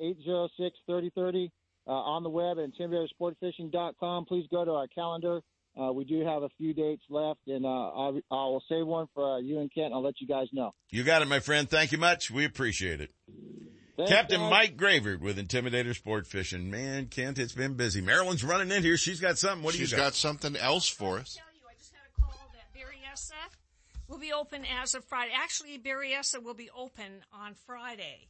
916-806-3030 uh, on the web at intimidatorsportfishing.com. Please go to our calendar. Uh, we do have a few dates left, and uh, I'll, I'll save one for uh, you and Kent. I'll let you guys know. You got it, my friend. Thank you much. We appreciate it. Thanks, Captain guys. Mike Gravert with Intimidator Sport Fishing. Man, Kent, it's been busy. Marilyn's running in here. She's got something. What do She's you got? She's got something else for us. I just had a call that Barry Berryessa will be open as of Friday. Actually, Berryessa will be open on Friday.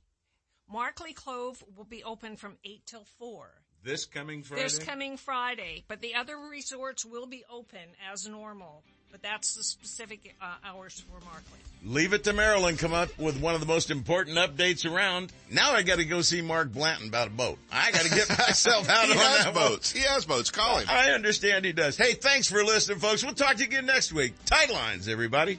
Markley Cove will be open from 8 till 4. This coming Friday? This coming Friday, but the other resorts will be open as normal. But that's the specific uh, hours for Markley. Leave it to Marilyn. Come up with one of the most important updates around. Now I got to go see Mark Blanton about a boat. I got to get myself out He on has that boats. boat. He has boats. Call him. I understand he does. Hey, thanks for listening, folks. We'll talk to you again next week. Tight lines, everybody.